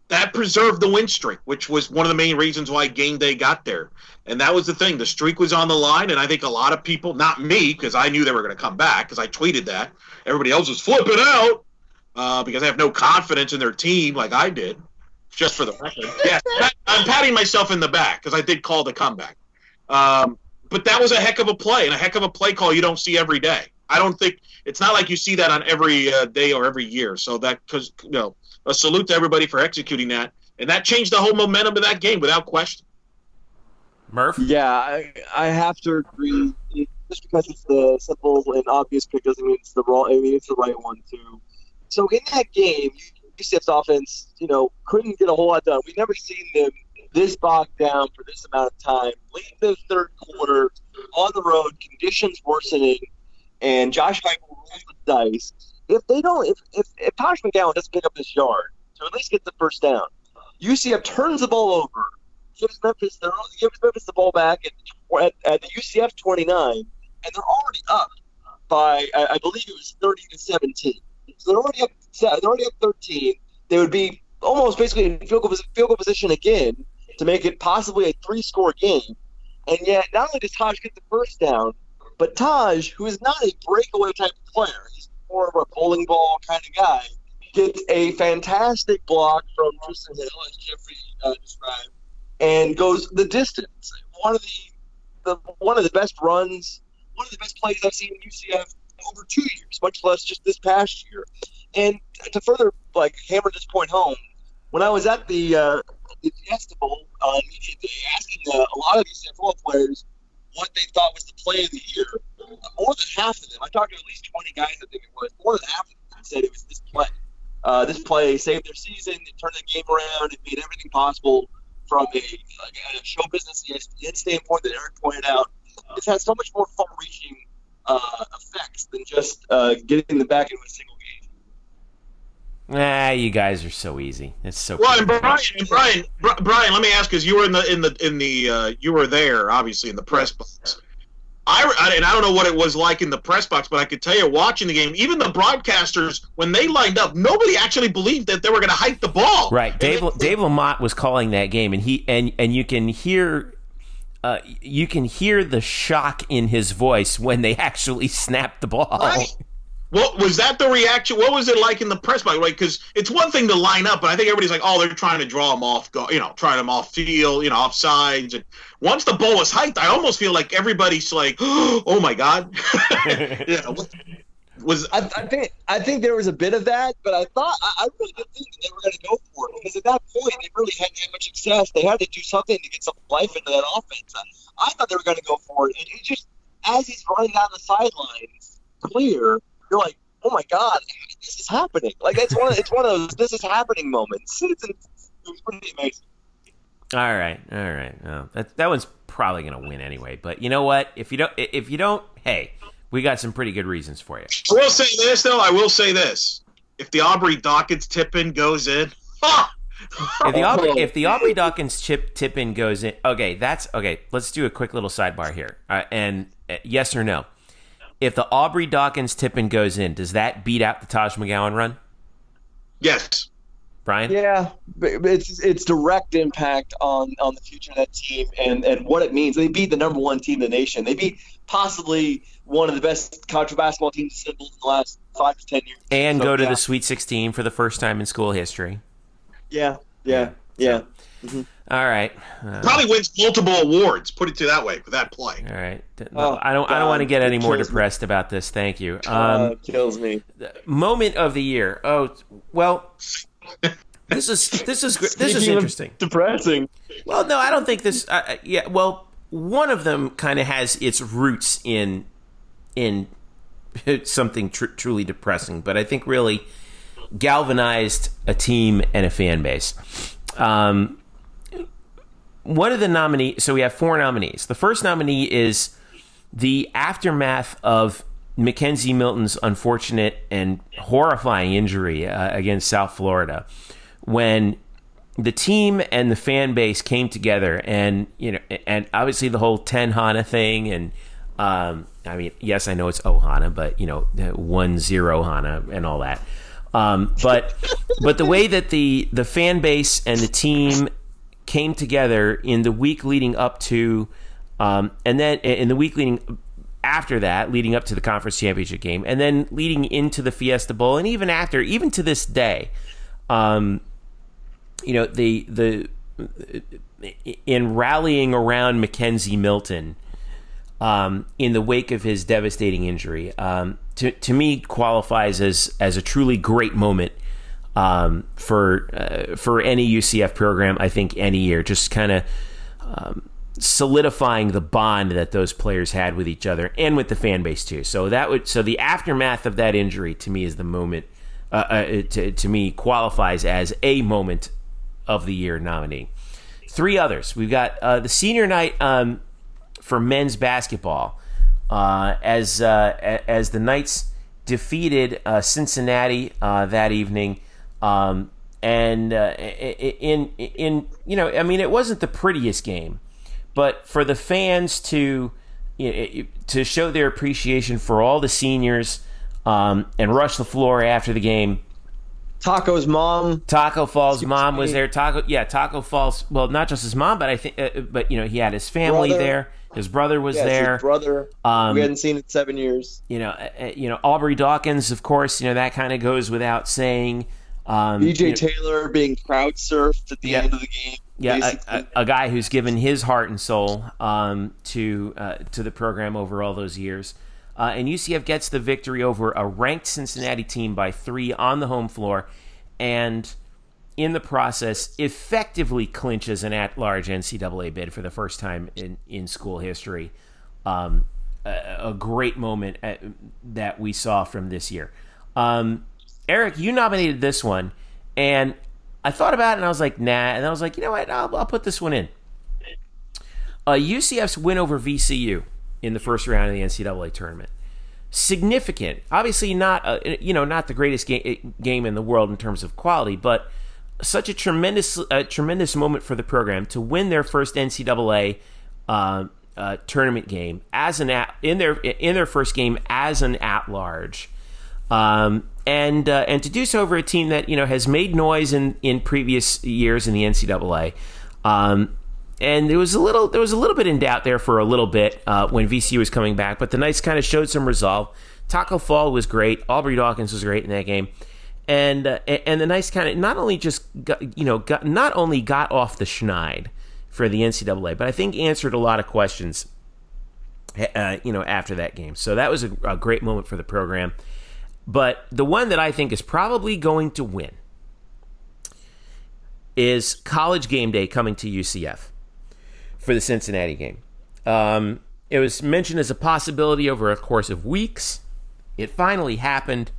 that preserved the win streak, which was one of the main reasons why game day got there. And that was the thing. The streak was on the line, and I think a lot of people, not me, because I knew they were going to come back, because I tweeted that. Everybody else was flipping out uh, because they have no confidence in their team, like I did. Just for the record, yeah, I'm patting myself in the back because I did call the comeback. Um, but that was a heck of a play and a heck of a play call you don't see every day. I don't think it's not like you see that on every uh, day or every year. So that because you know a salute to everybody for executing that, and that changed the whole momentum of that game without question. Murph? Yeah, I, I have to agree. Just because it's the simple and obvious pick doesn't mean it's the wrong. I mean, it's the right one too. So in that game, UCF's offense, you know, couldn't get a whole lot done. We've never seen them this bogged down for this amount of time. Late in the third quarter, on the road, conditions worsening, and Josh Heupel rolls the dice if they don't, if if, if Taj McGowan doesn't pick up this yard to at least get the first down, UCF turns the ball over, gives Memphis the gives Memphis the ball back at, at, at the UCF 29, and they're already up by I, I believe it was 30 to 17. So they're already up. They're already up 13. They would be almost basically in field goal, field goal position again to make it possibly a three-score game. And yet, not only does Taj get the first down, but Taj, who is not a breakaway type of player, he's more of a bowling ball kind of guy, gets a fantastic block from Trysten Hill, as Jeffrey uh, described, and goes the distance. One of the, the one of the best runs, one of the best plays I've seen in UCF over two years, much less just this past year. And to further like hammer this point home, when I was at the uh, the Fiesta on media day, asking uh, a lot of these football players what they thought was the play of the year, more than half of them, I talked to at least 20 guys, I think it was, more than half of them said it was this play. Uh, this play saved their season. It turned the game around. It made everything possible from a, like a show business ESPN standpoint that Eric pointed out. It's had so much more far-reaching uh, effects than just uh, getting them back into a single Ah, you guys are so easy. It's so. Well, and Brian, and Brian, Brian, let me ask, because you were in the in the in the uh, you were there, obviously in the press box. I, and I don't know what it was like in the press box, but I could tell you, watching the game, even the broadcasters, when they lined up, nobody actually believed that they were going to hike the ball. Right, Dave it, Dave Lamont was calling that game, and he and and you can hear. Uh, you can hear the shock in his voice when they actually snapped the ball. Right. What was that the reaction? What was it like in the press box? Like, because it's one thing to line up, but I think everybody's like, oh, they're trying to draw them off, go, you know, trying them off field, you know, off sides. And once the ball was hiked, I almost feel like everybody's like, oh my god, know, was I, I, think I think there was a bit of that, but I thought I, I really didn't think they were going to go for it because at that point they really hadn't had much success. They had to do something to get some life into that offense. I, I thought they were going to go for it, and it just as he's running down the sidelines, clear you're like, oh my god, this is happening. Like it's one, of, it's one of those this is happening moments. It's, it's, it pretty amazing. All right, all right. Oh, that that one's probably going to win anyway. But you know what? If you don't, if you don't, hey, we got some pretty good reasons for you. I will say this though. I will say this: if the Aubrey Dawkins tip in goes in, if the Aubrey, if the Aubrey Dawkins chip tip in goes in, okay, that's okay. Let's do a quick little sidebar here, uh, and uh, yes or no if the Aubrey Dawkins tipping goes in, does that beat out the Taj McGowan run? Yes. Brian? Yeah, it's it's direct impact on on the future of that team and and what it means. They beat the number one team in the nation. They beat possibly one of the best college basketball teams assembled in the last five to ten years. And so, go to yeah. the Sweet 16 for the first time in school history. Yeah, yeah, yeah. Mm-hmm. All right. Uh, Probably wins multiple awards. Put it to that way with that play. All right. Oh, I don't. God. I don't want to get any more depressed me. about this. Thank you. Um, uh, kills me. Moment of the year. Oh well. This is this is this is interesting. Depressing. Well, no, I don't think this. Uh, yeah. Well, one of them kind of has its roots in in something tr- truly depressing, but I think really galvanized a team and a fan base. Um, one of the nominees, so we have four nominees. The first nominee is the aftermath of Mackenzie Milton's unfortunate and horrifying injury uh, against South Florida when the team and the fan base came together and you know and obviously the whole 10 Hana thing and um, I mean yes I know it's Ohana but you know 1 0 Hana and all that um, but but the way that the the fan base and the team came together in the week leading up to, um, and then in the week leading after that, leading up to the conference championship game, and then leading into the Fiesta Bowl, and even after, even to this day, um, you know, the the in rallying around Mackenzie Milton um, in the wake of his devastating injury, um, to to me qualifies as as a truly great moment um, for uh, for any UCF program. I think any year, just kind of um, solidifying the bond that those players had with each other and with the fan base too. So that would so the aftermath of that injury to me is the moment. Uh, uh, to, to me qualifies as a moment of the year nominee. Three others. We've got uh, the senior night um, for men's basketball uh, as uh, as the Knights defeated uh, Cincinnati that evening um, and uh, in in you know, I mean, it wasn't the prettiest game, but for the fans to you know, to show their appreciation for all the seniors um, and rush the floor after the game. Taco's mom, Taco Fall's mom was there. Taco, yeah, Taco Fall's. Well, not just his mom, but I think, uh, but you know, he had his family brother. there. His brother was there. His brother. Um, we hadn't seen in seven years. You know, uh, uh, you know Aubrey Dawkins, of course. You know that kind of goes without saying. Um, Taylor being crowd surfed at the yeah, end of the game. Yeah, a, a, a, guy who's given his heart and soul um, to uh, to the program over all those years. Uh, and UCF gets the victory over a ranked Cincinnati team by three on the home floor, and in the process, effectively clinches an at-large NCAA bid for the first time in in school history. Um, a, a, great moment at, uh, that we saw from this year. Um, Eric, you nominated this one, and I thought about it, and I was like, nah. And I was like, you know what? I'll, I'll put this one in. Uh, UCF's win over VCU in the first round of the NCAA tournament. Significant, obviously not uh, you know not the greatest game game in the world in terms of quality, but such a tremendous a tremendous moment for the program to win their first NCAA uh, uh, tournament game as an at, in their in their first game as an at large, um, and uh, and to do so over a team that you know has made noise in in previous years in the NCAA. Um, and there was a little there was a little bit in doubt there for a little bit uh, when VCU was coming back, but the Knights kind of showed some resolve. Taco Fall was great. Aubrey Dawkins was great in that game, and uh, and the Knights kind of not only just got, you know got, not only got off the schneid for the NCAA, but I think answered a lot of questions. Uh, you know after that game, so that was a, a great moment for the program. But the one that I think is probably going to win is College Game Day coming to UCF for the Cincinnati game. Um, it was mentioned as a possibility over a course of weeks. It finally happened,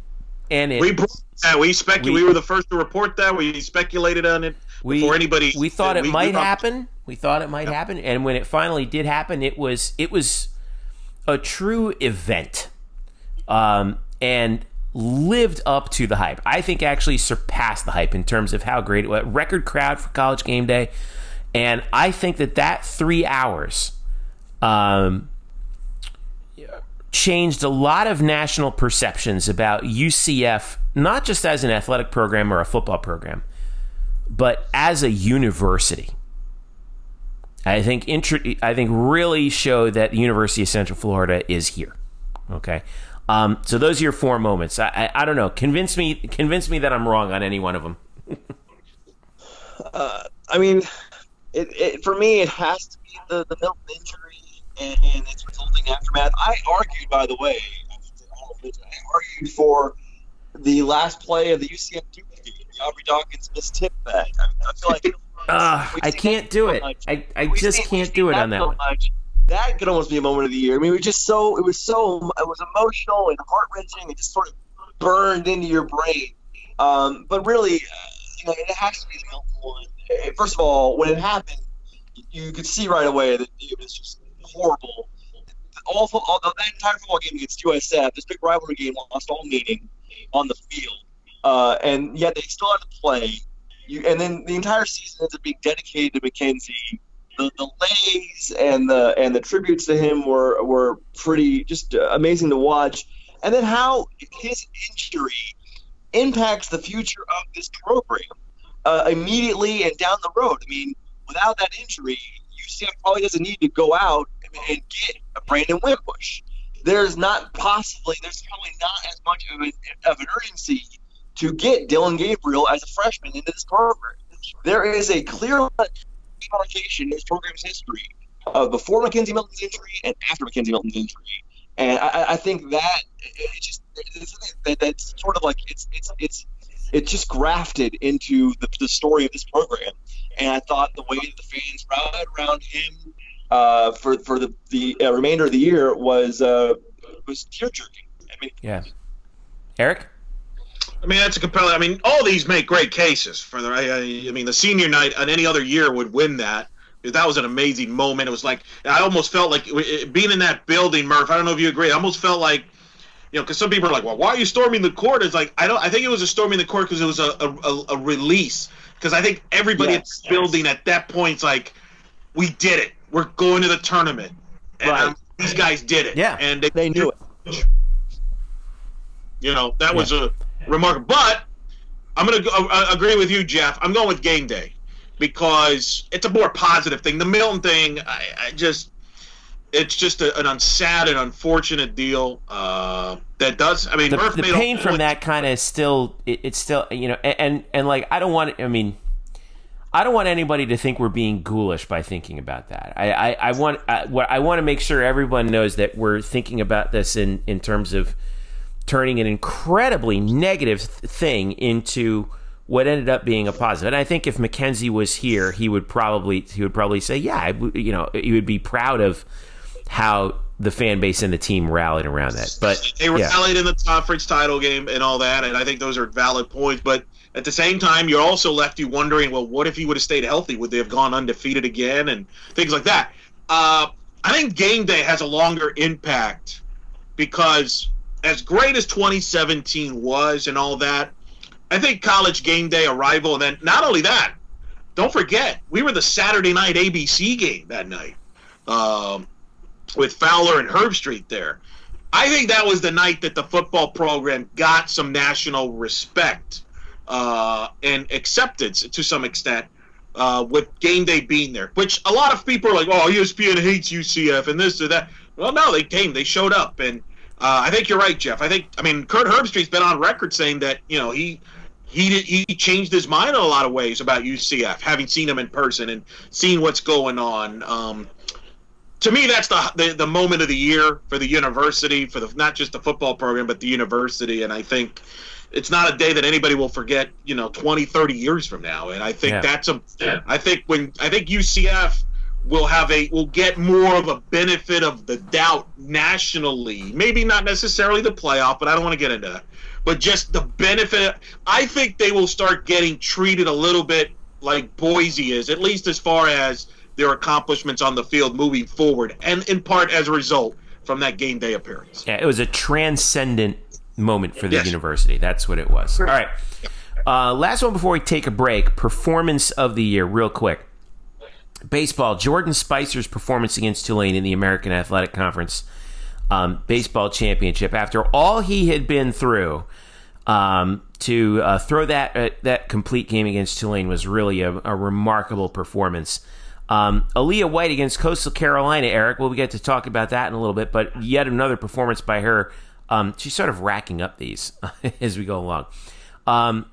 and it, we yeah, we spec- we, we, were the first to report that. We speculated on it we, before anybody. We thought it we, might happen. We thought it might happen, and when it finally did happen, it was it was a true event, um, and lived up to the hype. I think actually surpassed the hype in terms of how great it was. Record crowd for College Game Day. And I think that that three hours um, changed a lot of national perceptions about UCF, not just as an athletic program or a football program, but as a university. I think I think really showed that the University of Central Florida is here. Okay, um, so those are your four moments. I, I, I don't know. Convince me convince me that I'm wrong on any one of them. uh, I mean, it, it, for me, it has to be the, the Milton injury and, and its resulting aftermath. I argued, by the way, I argued for the last play of the UCF Duke game, the Aubrey Dawkins missed tip back. I, I feel like uh, I can't do it. Much. I, I just can't do it on that so one. Much. That could almost be a moment of the year. I mean, it was just so it was so it was emotional and heart wrenching. It just sort of burned into your brain. Um, but really, uh, you know, it has to be the one first of all, when it happened, you could see right away that it was just horrible. All, all that entire football game against USF, this big rivalry game, lost all meaning on the field, uh, and yet they still had to play. You, and then the entire season ends up being dedicated to Mackenzie. The, the lays and the and the tributes to him were were pretty just amazing to watch. And then how his injury impacts the future of this program uh, immediately and down the road. I mean, without that injury, UCF probably doesn't need to go out and get a Brandon Wimbush. There's not possibly, there's probably not as much of an, of an urgency to get Dillon Gabriel as a freshman into this program. There is a clear demarcation in this program's history of before Mackenzie Milton's injury and after Mackenzie Milton's injury. And I, I think that it just that, that's sort of like it's it's it's it's just grafted into the, the story of this program. And I thought the way the fans rallied around him uh, for for the the uh, remainder of the year was uh, was tear jerking. I mean, yeah. Eric. I mean, that's a compelling. I mean, all these make great cases for the. I, I mean, the senior night on any other year would win that. That was an amazing moment. It was like I almost felt like being in that building, Murph. I don't know if you agree. I almost felt like you know, because some people are like, well, why are you storming the court? It's like I don't. I think it was a storming the court because it was a a, a release. Because I think everybody yes, at the yes. building at that point's like, we did it. We're going to the tournament, and right. um, these guys did it. Yeah, and they, they knew it. You know, that yeah. was a remarkable. But I'm going to uh, agree with you, Jeff. I'm going with game day because it's a more positive thing. The Milton thing, I, I just it's just a, an unsad and unfortunate deal uh, that does. I mean, the, the pain from that kind of still it, it's still you know and, and, and like I don't want I mean I don't want anybody to think we're being ghoulish by thinking about that. I, I, I want I, what I want to make sure everyone knows that we're thinking about this in in terms of turning an incredibly negative thing into what ended up being a positive. And I think if Mackenzie was here, he would probably he would probably say, yeah, you know, he would be proud of how the fan base and the team rallied around that. But they rallied yeah. in the conference title game and all that, and I think those are valid points. But at the same time, you're also left you wondering, well, what if he would have stayed healthy? Would they have gone undefeated again and things like that? Uh, I think game day has a longer impact because as great as 2017 was and all that, I think college game day arrival, and then not only that, don't forget we were the Saturday night ABC game that night um, with Fowler and Herbstreit there. I think that was the night that the football program got some national respect uh, and acceptance to some extent uh, with game day being there. Which a lot of people are like, "Oh, ESPN hates UCF and this or that." Well, no, they came, they showed up, and uh, I think you're right, Jeff. I think, I mean, Kirk Herbstreit's been on record saying that you know he he did, he changed his mind in a lot of ways about UCF, having seen him in person and seeing what's going on. Um, to me, that's the, the, the moment of the year for the university, for the not just the football program, but the university. And I think it's not a day that anybody will forget. You know, 20, 30 years from now. And I think yeah. that's a. I think when I think UCF will have a will get more of a benefit of the doubt nationally. Maybe not necessarily the playoff, but I don't want to get into that but just the benefit. I think they will start getting treated a little bit like Boise is, at least as far as their accomplishments on the field moving forward, and in part as a result from that game day appearance. Yeah, it was a transcendent moment for the yes. university. That's what it was. All right. Uh, last one before we take a break. Performance of the year, real quick. Baseball. Jordan Spicer's performance against Tulane in the American Athletic Conference um, baseball championship. After all he had been through, um, to uh, throw that uh, that complete game against Tulane was really a, a remarkable performance. Um, Aaliyah White against Coastal Carolina, Eric. Well, we get to talk about that in a little bit, but yet another performance by her. Um, she's sort of racking up these as we go along. Um,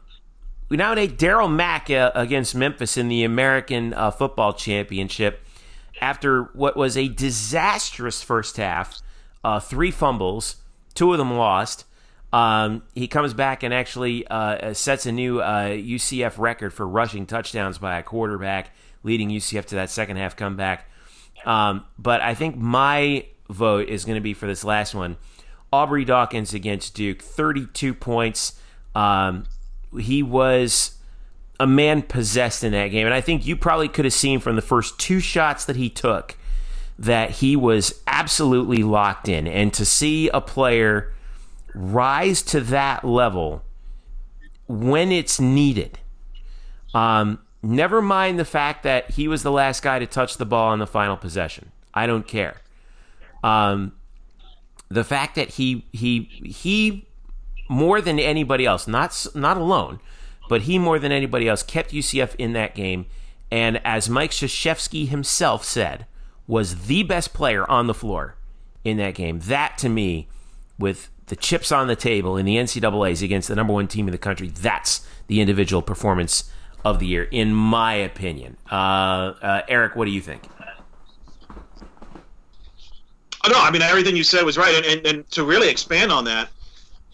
we nominate Darriel Mack uh, against Memphis in the American uh, Football Championship after what was a disastrous first half uh, three fumbles, two of them lost. Um, he comes back and actually uh, sets a new uh, UCF record for rushing touchdowns by a quarterback, leading UCF to that second half comeback. Um, but I think my vote is going to be for this last one. Aubrey Dawkins against Duke, 32 points. Um, he was a man possessed in that game. And I think you probably could have seen from the first two shots that he took that he was absolutely locked in. And to see a player rise to that level when it's needed, um, never mind the fact that he was the last guy to touch the ball on the final possession. I don't care. Um, the fact that he he he more than anybody else, not not alone, but he more than anybody else kept UCF in that game. And as Mike Krzyzewski himself said, was the best player on the floor in that game. That to me, with the chips on the table in the NCAA's against the number one team in the country, that's the individual performance of the year, in my opinion. Uh, uh, Eric, what do you think? Oh, no, I mean everything you said was right, and, and, and to really expand on that,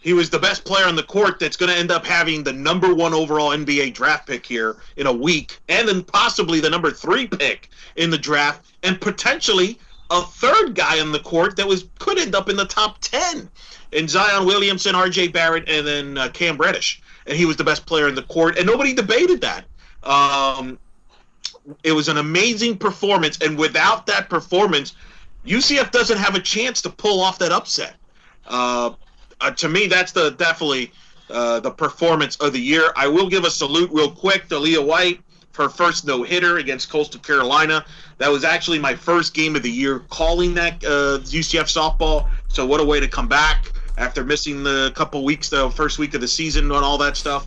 he was the best player on the court that's going to end up having the number one overall NBA draft pick here in a week, and then possibly the number three pick in the draft, and potentially a third guy on the court that was could end up in the top ten, in Zion Williamson, R.J. Barrett, and then uh, Cam Reddish, and he was the best player in the court, and nobody debated that. Um, it was an amazing performance, and without that performance, UCF doesn't have a chance to pull off that upset. Uh, uh, to me, that's the definitely uh, the performance of the year. I will give a salute real quick to Aaliyah White her first no hitter against Coastal Carolina. That was actually my first game of the year calling that uh, UCF softball. So what a way to come back after missing the couple weeks, the first week of the season and all that stuff.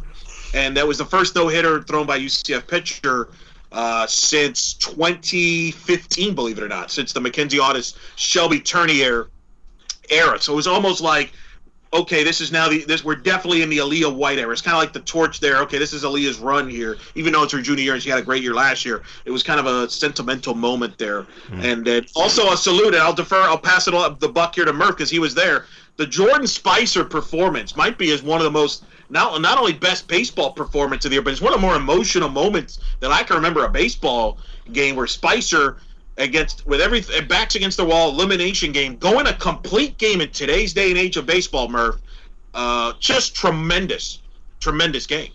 And that was the first no hitter thrown by UCF pitcher uh, since 2015, believe it or not, since the Mackenzie Otis Shelby Turnier era. So it was almost like okay, this is now the this we're definitely in the Aaliyah White era. It's kind of like the torch there. Okay, this is Aaliyah's run here. Even though it's her junior year and she had a great year last year, it was kind of a sentimental moment there. Mm. And then also a salute. And I'll defer. I'll pass it up the buck here to Murph because he was there. The Jordan Spicer performance might be as one of the most not not only best baseball performance of the year, but it's one of the more emotional moments that I can remember a baseball game where Spicer against with every backs against the wall elimination game going a complete game in today's day and age of baseball murph. Uh, just tremendous tremendous game.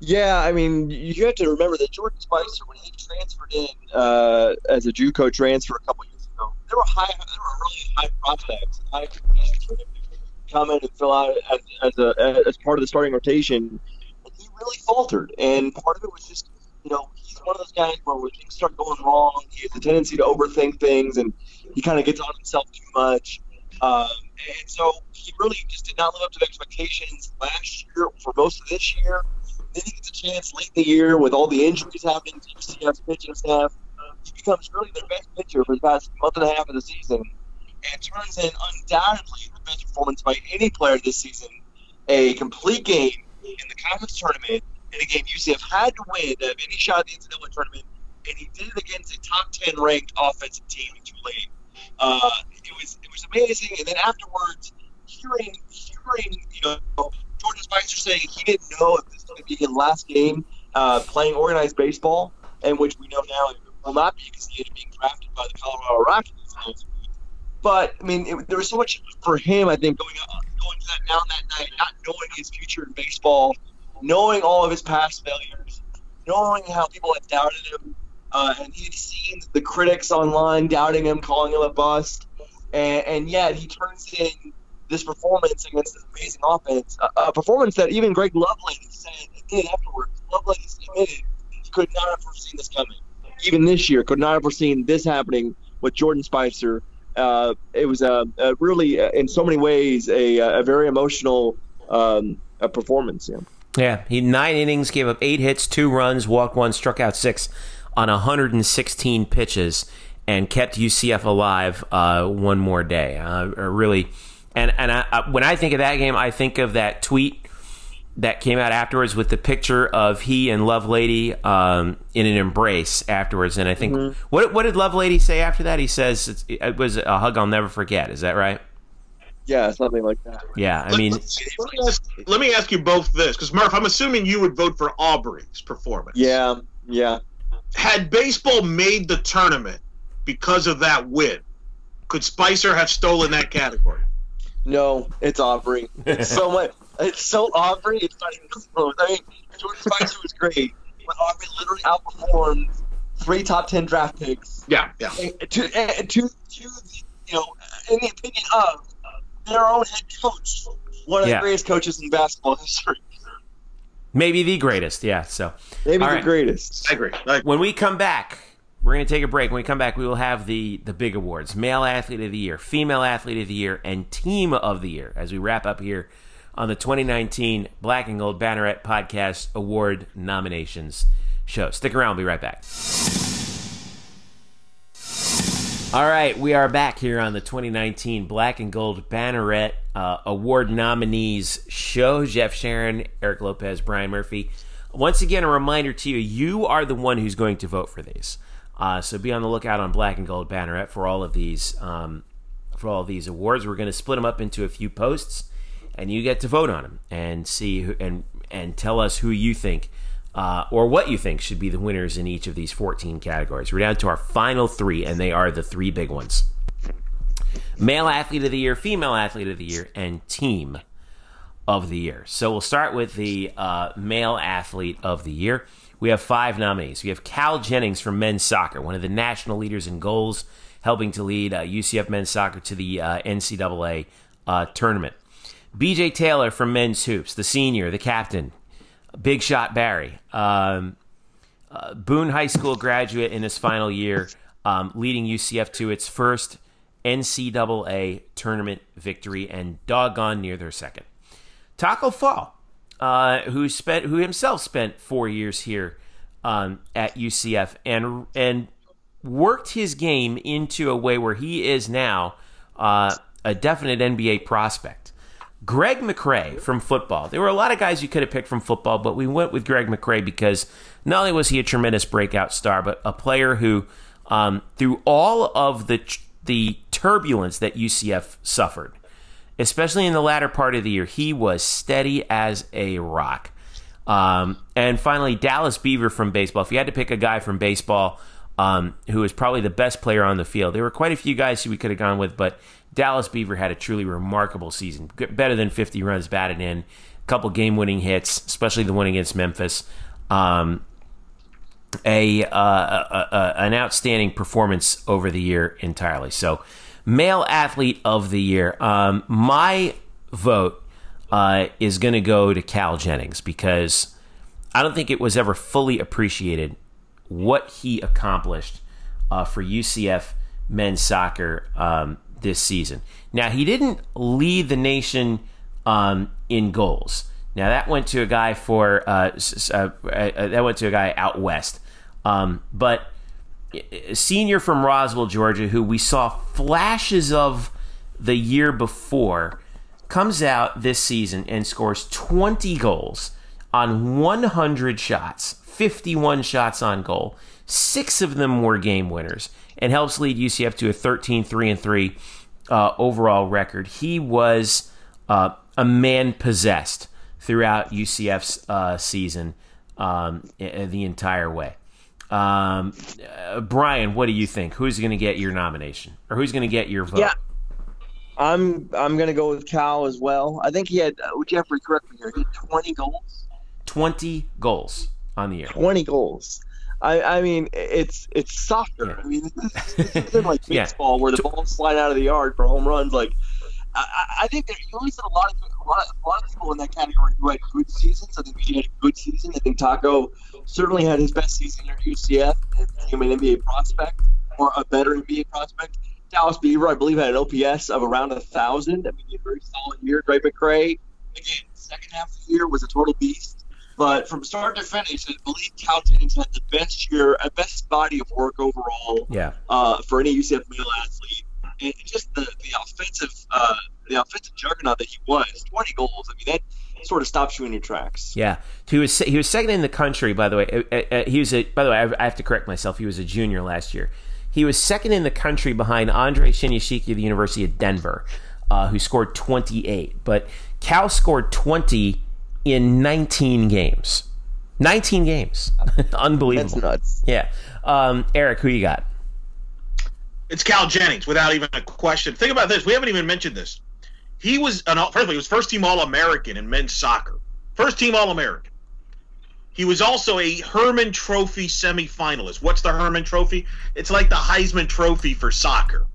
Yeah i mean you have to remember that jordan spicer when he transferred in uh, as a juco transfer a couple years ago there were high there were really high prospects. High come in and fill out as, as a as part of the starting rotation and he really faltered. And part of it was just you know he's one of those guys where when things start going wrong, he has a tendency to overthink things and he kind of gets on himself too much. Um, and so he really just did not live up to expectations last year for most of this year. Then he gets a chance late in the year with all the injuries happening to UCF's pitching staff. He becomes really their best pitcher for the past month and a half of the season and turns in undoubtedly the best performance by any player this season. A complete game in the conference tournament in a game UCF had to win have any shot at the NCAA tournament, and he did it against a top ten ranked offensive team in Tulane. Uh, it was it was amazing, and then afterwards, hearing hearing you know Jordan Spicer saying he didn't know if this was going to be his last game uh, playing organized baseball, and which we know now it will not be because he ended up being drafted by the Colorado Rockies. But I mean, it, there was so much for him. I think going going to that mound that night, not knowing his future in baseball, knowing all of his past failures, knowing how people had doubted him, uh, and he had seen the critics online doubting him, calling him a bust, and, and yet he turns in this performance against this amazing offense, a, a performance that even Greg Lovelady said did afterwards. Lovelady admitted he could not have foreseen this coming. Even this year, could not have foreseen this happening with Jordan Spicer. Uh, it was a, a really, uh, in so many ways, a, a very emotional um, a performance. Yeah. Yeah, he nine innings, gave up eight hits, two runs, walked one, struck out six on 116 pitches, and kept UCF alive uh, one more day. Uh, really, and and I, when I think of that game, I think of that tweet that came out afterwards with the picture of he and Lovelady um, in an embrace afterwards. And I think mm-hmm. what what did Lovelady say after that? He says it was a hug I'll never forget. Is that right? Yeah, something like that. Yeah, I mean, let, me, ask, let me ask you both this because Murph, I'm assuming you would vote for Aubrey's performance. Yeah, yeah. Had baseball made the tournament because of that win, could Spicer have stolen that category? No, it's Aubrey. It's so much. It's so Aubrey. It's not even close. I mean, Jordan Spicer was great, but Aubrey literally outperformed three top ten draft picks. Yeah, yeah. To, to, to, to you know, in the opinion of their own head coach, one of yeah. the greatest coaches in basketball history. Maybe the greatest, yeah. So maybe All the right. greatest. I agree. I agree. When we come back, we're going to take a break. When we come back, we will have the the big awards: male athlete of the year, female athlete of the year, and team of the year. As we wrap up here on the 2019 Black and Gold Banneret Podcast Award nominations show. Stick around. We'll be right back. All right, we are back here on the 2019 Black and Gold Banneret uh, Award nominees show. Jeff Sharon, Eric Lopez, Brian Murphy. Once again, a reminder to you: you are the one who's going to vote for these. Uh, so be on the lookout on Black and Gold Banneret for all of these um, for all of these awards. We're going to split them up into a few posts, and you get to vote on them and see who, and and tell us who you think uh, or what you think should be the winners in each of these 14 categories. We're down to our final three, and they are the three big ones male athlete of the year, female athlete of the year, and team of the year. So we'll start with the uh, male athlete of the year. We have five nominees. We have Cal Jennings from men's soccer, one of the national leaders in goals, helping to lead uh, UCF men's soccer to the uh, NCAA uh, tournament. BJ Taylor from men's hoops, the senior, the captain, Big Shot Barry, um, uh, Boone High School graduate in his final year, um, leading UCF to its first NCAA tournament victory and doggone near their second. Taco Fall, uh, who spent who himself spent four years here um, at UCF and and worked his game into a way where he is now uh, a definite NBA prospect Greg McCrae from football. There were a lot of guys you could have picked from football, but we went with Greg McCrae because not only was he a tremendous breakout star, but a player who, um, through all of the the turbulence that UCF suffered, especially in the latter part of the year, he was steady as a rock. Um, and finally, Dallas Beaver from baseball. If you had to pick a guy from baseball um, who was probably the best player on the field, there were quite a few guys who we could have gone with, but Dallas Beaver had a truly remarkable season. Better than 50 runs batted in, a couple game winning hits, especially the one against Memphis. Um, a, uh, a, a, an outstanding performance over the year entirely. So, male athlete of the year. Um, my vote uh, is going to go to Cal Jennings because I don't think it was ever fully appreciated what he accomplished uh, for UCF men's soccer um, this season. Now, he didn't lead the nation um, in goals. Now that went to a guy for uh, uh, uh, that went to a guy out west. Um, but a senior from Roswell, Georgia, who we saw flashes of the year before, comes out this season and scores 20 goals on 100 shots, 51 shots on goal. Six of them were game winners and helps lead UCF to a 13 3 and 3 uh, overall record. He was uh, a man possessed throughout UCF's uh, season um, the entire way. Um, uh, Brian, what do you think? Who's going to get your nomination, or who's going to get your vote? Yeah, I'm I'm going to go with Cal as well. I think he had uh, Jeffrey. Correct me here. He had 20 goals. 20 goals on the year. 20 goals. I, I mean, it's it's soccer. Yeah. I mean, this, this isn't like baseball yeah. where the balls slide out of the yard for home runs. Like, I, I think that you always had a lot of a lot, of, a lot of people in that category who had good seasons. I think he had a good season. I think Taco certainly had his best season at UCF and became an NBA prospect or a better NBA prospect. Dallas Beaver, I believe, had an OPS of around a thousand. I mean, he had a very solid year. Greg McCrae, again, second half of the year was a total beast. But from start to finish, I believe Cal Jennings had the best year, a best body of work overall. Yeah. Uh, for any UCF male athlete, and just the the offensive uh, the offensive juggernaut that he was, 20 goals. I mean that sort of stops you in your tracks. Yeah, he was he was second in the country. By the way, uh, uh, uh, he was a. By the way, I have to correct myself. He was a junior last year. He was second in the country behind Andre Shinyashiki of the University of Denver, uh, who scored 28. But Cal scored 20 in 19 games. 19 games. Unbelievable. That's nuts. Yeah. Um, Eric, who you got? It's Cal Jennings, without even a question. Think about this. We haven't even mentioned this. He was an first of all, he was first team All American in men's soccer. First team All American. He was also a Hermann Trophy semifinalist. What's the Hermann Trophy? It's like the Heisman Trophy for soccer.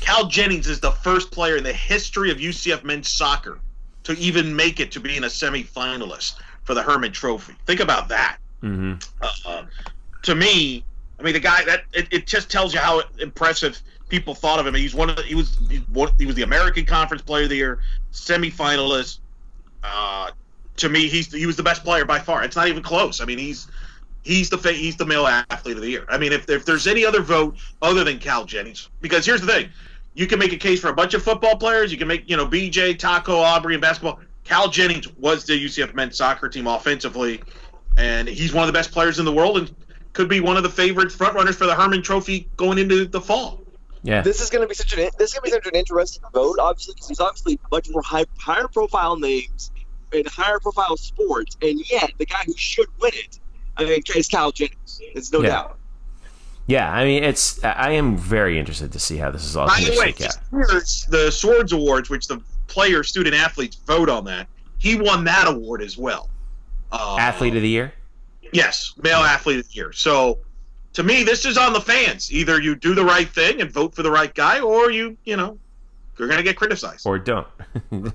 Cal Jennings is the first player in the history of UCF men's soccer to even make it to being a semifinalist for the Hermann Trophy. Think about that. Mm-hmm. Uh, to me, I mean, the guy that it, it just tells you how impressive people thought of him. He's one of the, he was he was the American Conference Player of the Year, semifinalist. Uh, to me, he's he was the best player by far. It's not even close. I mean, he's he's the he's the male athlete of the year. I mean, if if there's any other vote other than Cal Jennings, because here's the thing, you can make a case for a bunch of football players. You can make you know BJ, Taco, Aubrey, and basketball. Cal Jennings was the UCF men's soccer team offensively, and he's one of the best players in the world, and could be one of the favorite frontrunners for the Hermann Trophy going into the fall. Yeah, this is going to be such an this is going to be such an interesting vote. Obviously, because there's obviously much more high, higher profile names in higher profile sports, and yet the guy who should win it, I mean, is Cal Jennings. It's no yeah. doubt. Yeah, I mean, it's. I am very interested to see how this is all to shake out. The Swords Awards, which the player, student athletes vote on that, he won that award as well. Uh, athlete of the year. Yes, male athlete of the year. So to me, this is on the fans. Either you do the right thing and vote for the right guy, or you, you know, you're going to get criticized. Or don't.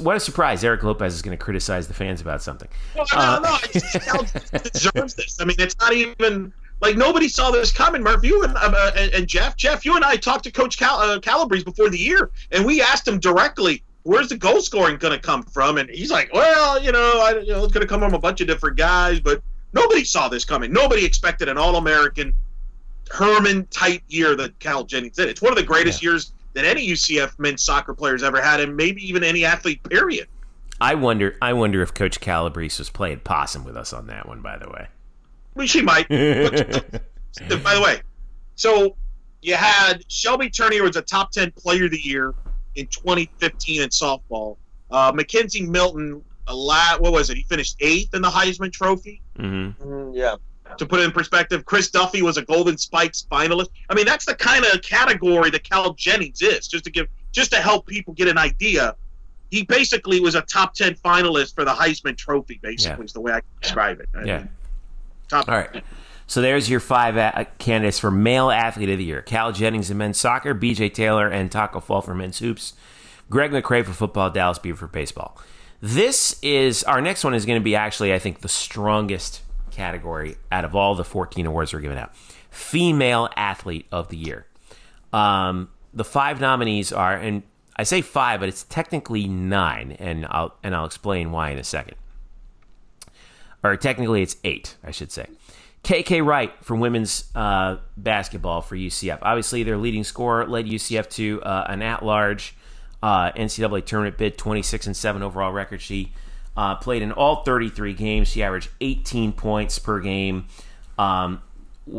what a surprise! Eric Lopez is going to criticize the fans about something. Well, no, uh, no, no. deserves this. I mean, it's not even like nobody saw this coming. Murph, you and, uh, and, and Jeff, Jeff, you and I talked to Coach Cal- uh, Calabrese before the year, and we asked him directly, "Where's the goal scoring going to come from?" And he's like, "Well, you know, I, you know, it's going to come from a bunch of different guys, but." Nobody saw this coming. Nobody expected an All American Hermann type year that Cal Jennings did. It's one of the greatest yeah. years that any UCF men's soccer players ever had, and maybe even any athlete. Period. I wonder. I wonder if Coach Calabrese was playing possum with us on that one. By the way, I mean, she might. But, by the way, so you had Shelby Turner was a top ten player of the year in 2015 in softball. Uh, McKenzie Milton, a lot. What was it? He finished eighth in the Heisman Trophy. mm-hmm. Mm, yeah. To put it in perspective, Chris Duffy was a Golden Spikes finalist. I mean, that's the kind of category that Cal Jennings is. Just to give, just to help people get an idea, he basically was a top ten finalist for the Heisman Trophy. Basically, Yeah. is the way I can describe it. I Yeah. mean, top. All right. So there's your five a- candidates for male athlete of the year: Cal Jennings in men's soccer, B.J. Taylor and Taco Fall for men's hoops, Greg McCrae for football, Dallas Beaver for baseball. This is our next one is going to be actually, I think, the strongest category out of all the 14 awards we're giving out: female athlete of the year. Um, the five nominees are, and I say five, but it's technically nine, and I'll and I'll explain why in a second or technically it's eight, I should say. KK Wright from women's uh, basketball for UCF. Obviously, their leading scorer led UCF to uh, an at-large uh, NCAA tournament bid, 26 and seven overall record. She uh, played in all 33 games. She averaged 18 points per game. Um,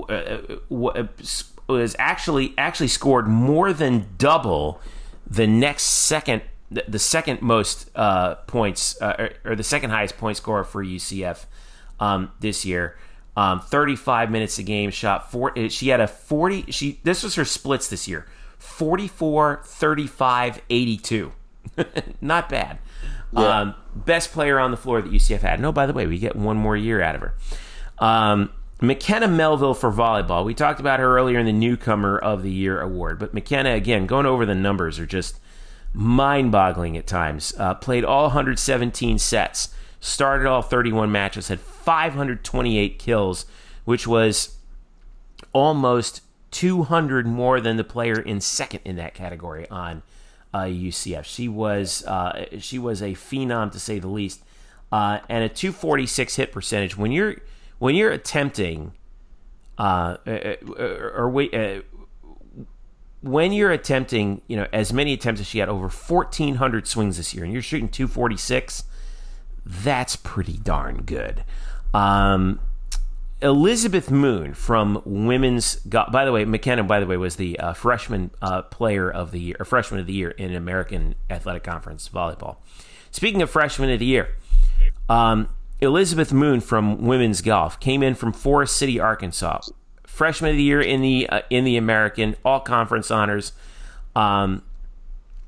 uh, uh, was actually actually scored more than double the next second the, second most uh, points uh, or the second highest point scorer for UCF um, this year. Um, 35 minutes a game, shot four. She had a 40. She this was her splits this year: 44, 35, 82. Not bad. Yeah. Um, best player on the floor that UCF had. No, by the way, we get one more year out of her. Um, McKenna Melville for volleyball. We talked about her earlier in the Newcomer of the Year award, but McKenna, again, going over the numbers are just mind boggling at times. Uh, played all 117 sets, started all 31 matches, had 528 kills, which was almost 200 more than the player in second in that category on uh, UCF. She was uh, she was a phenom to say the least, uh, and a 246 hit percentage. When you're when you're attempting, uh, uh, or, or wait. Uh, when you're attempting, you know, as many attempts as she had, over 1,400 swings this year, and you're shooting 246, that's pretty darn good. Um, Elizabeth Moon from women's. Golf. by the way, McKenna. By the way, was the uh, freshman uh, player of the year, or freshman of the year in American Athletic Conference volleyball. Speaking of freshman of the year, um, Elizabeth Moon from women's golf came in from Forest City, Arkansas. Freshman of the year in the uh, in the American All Conference honors. Um,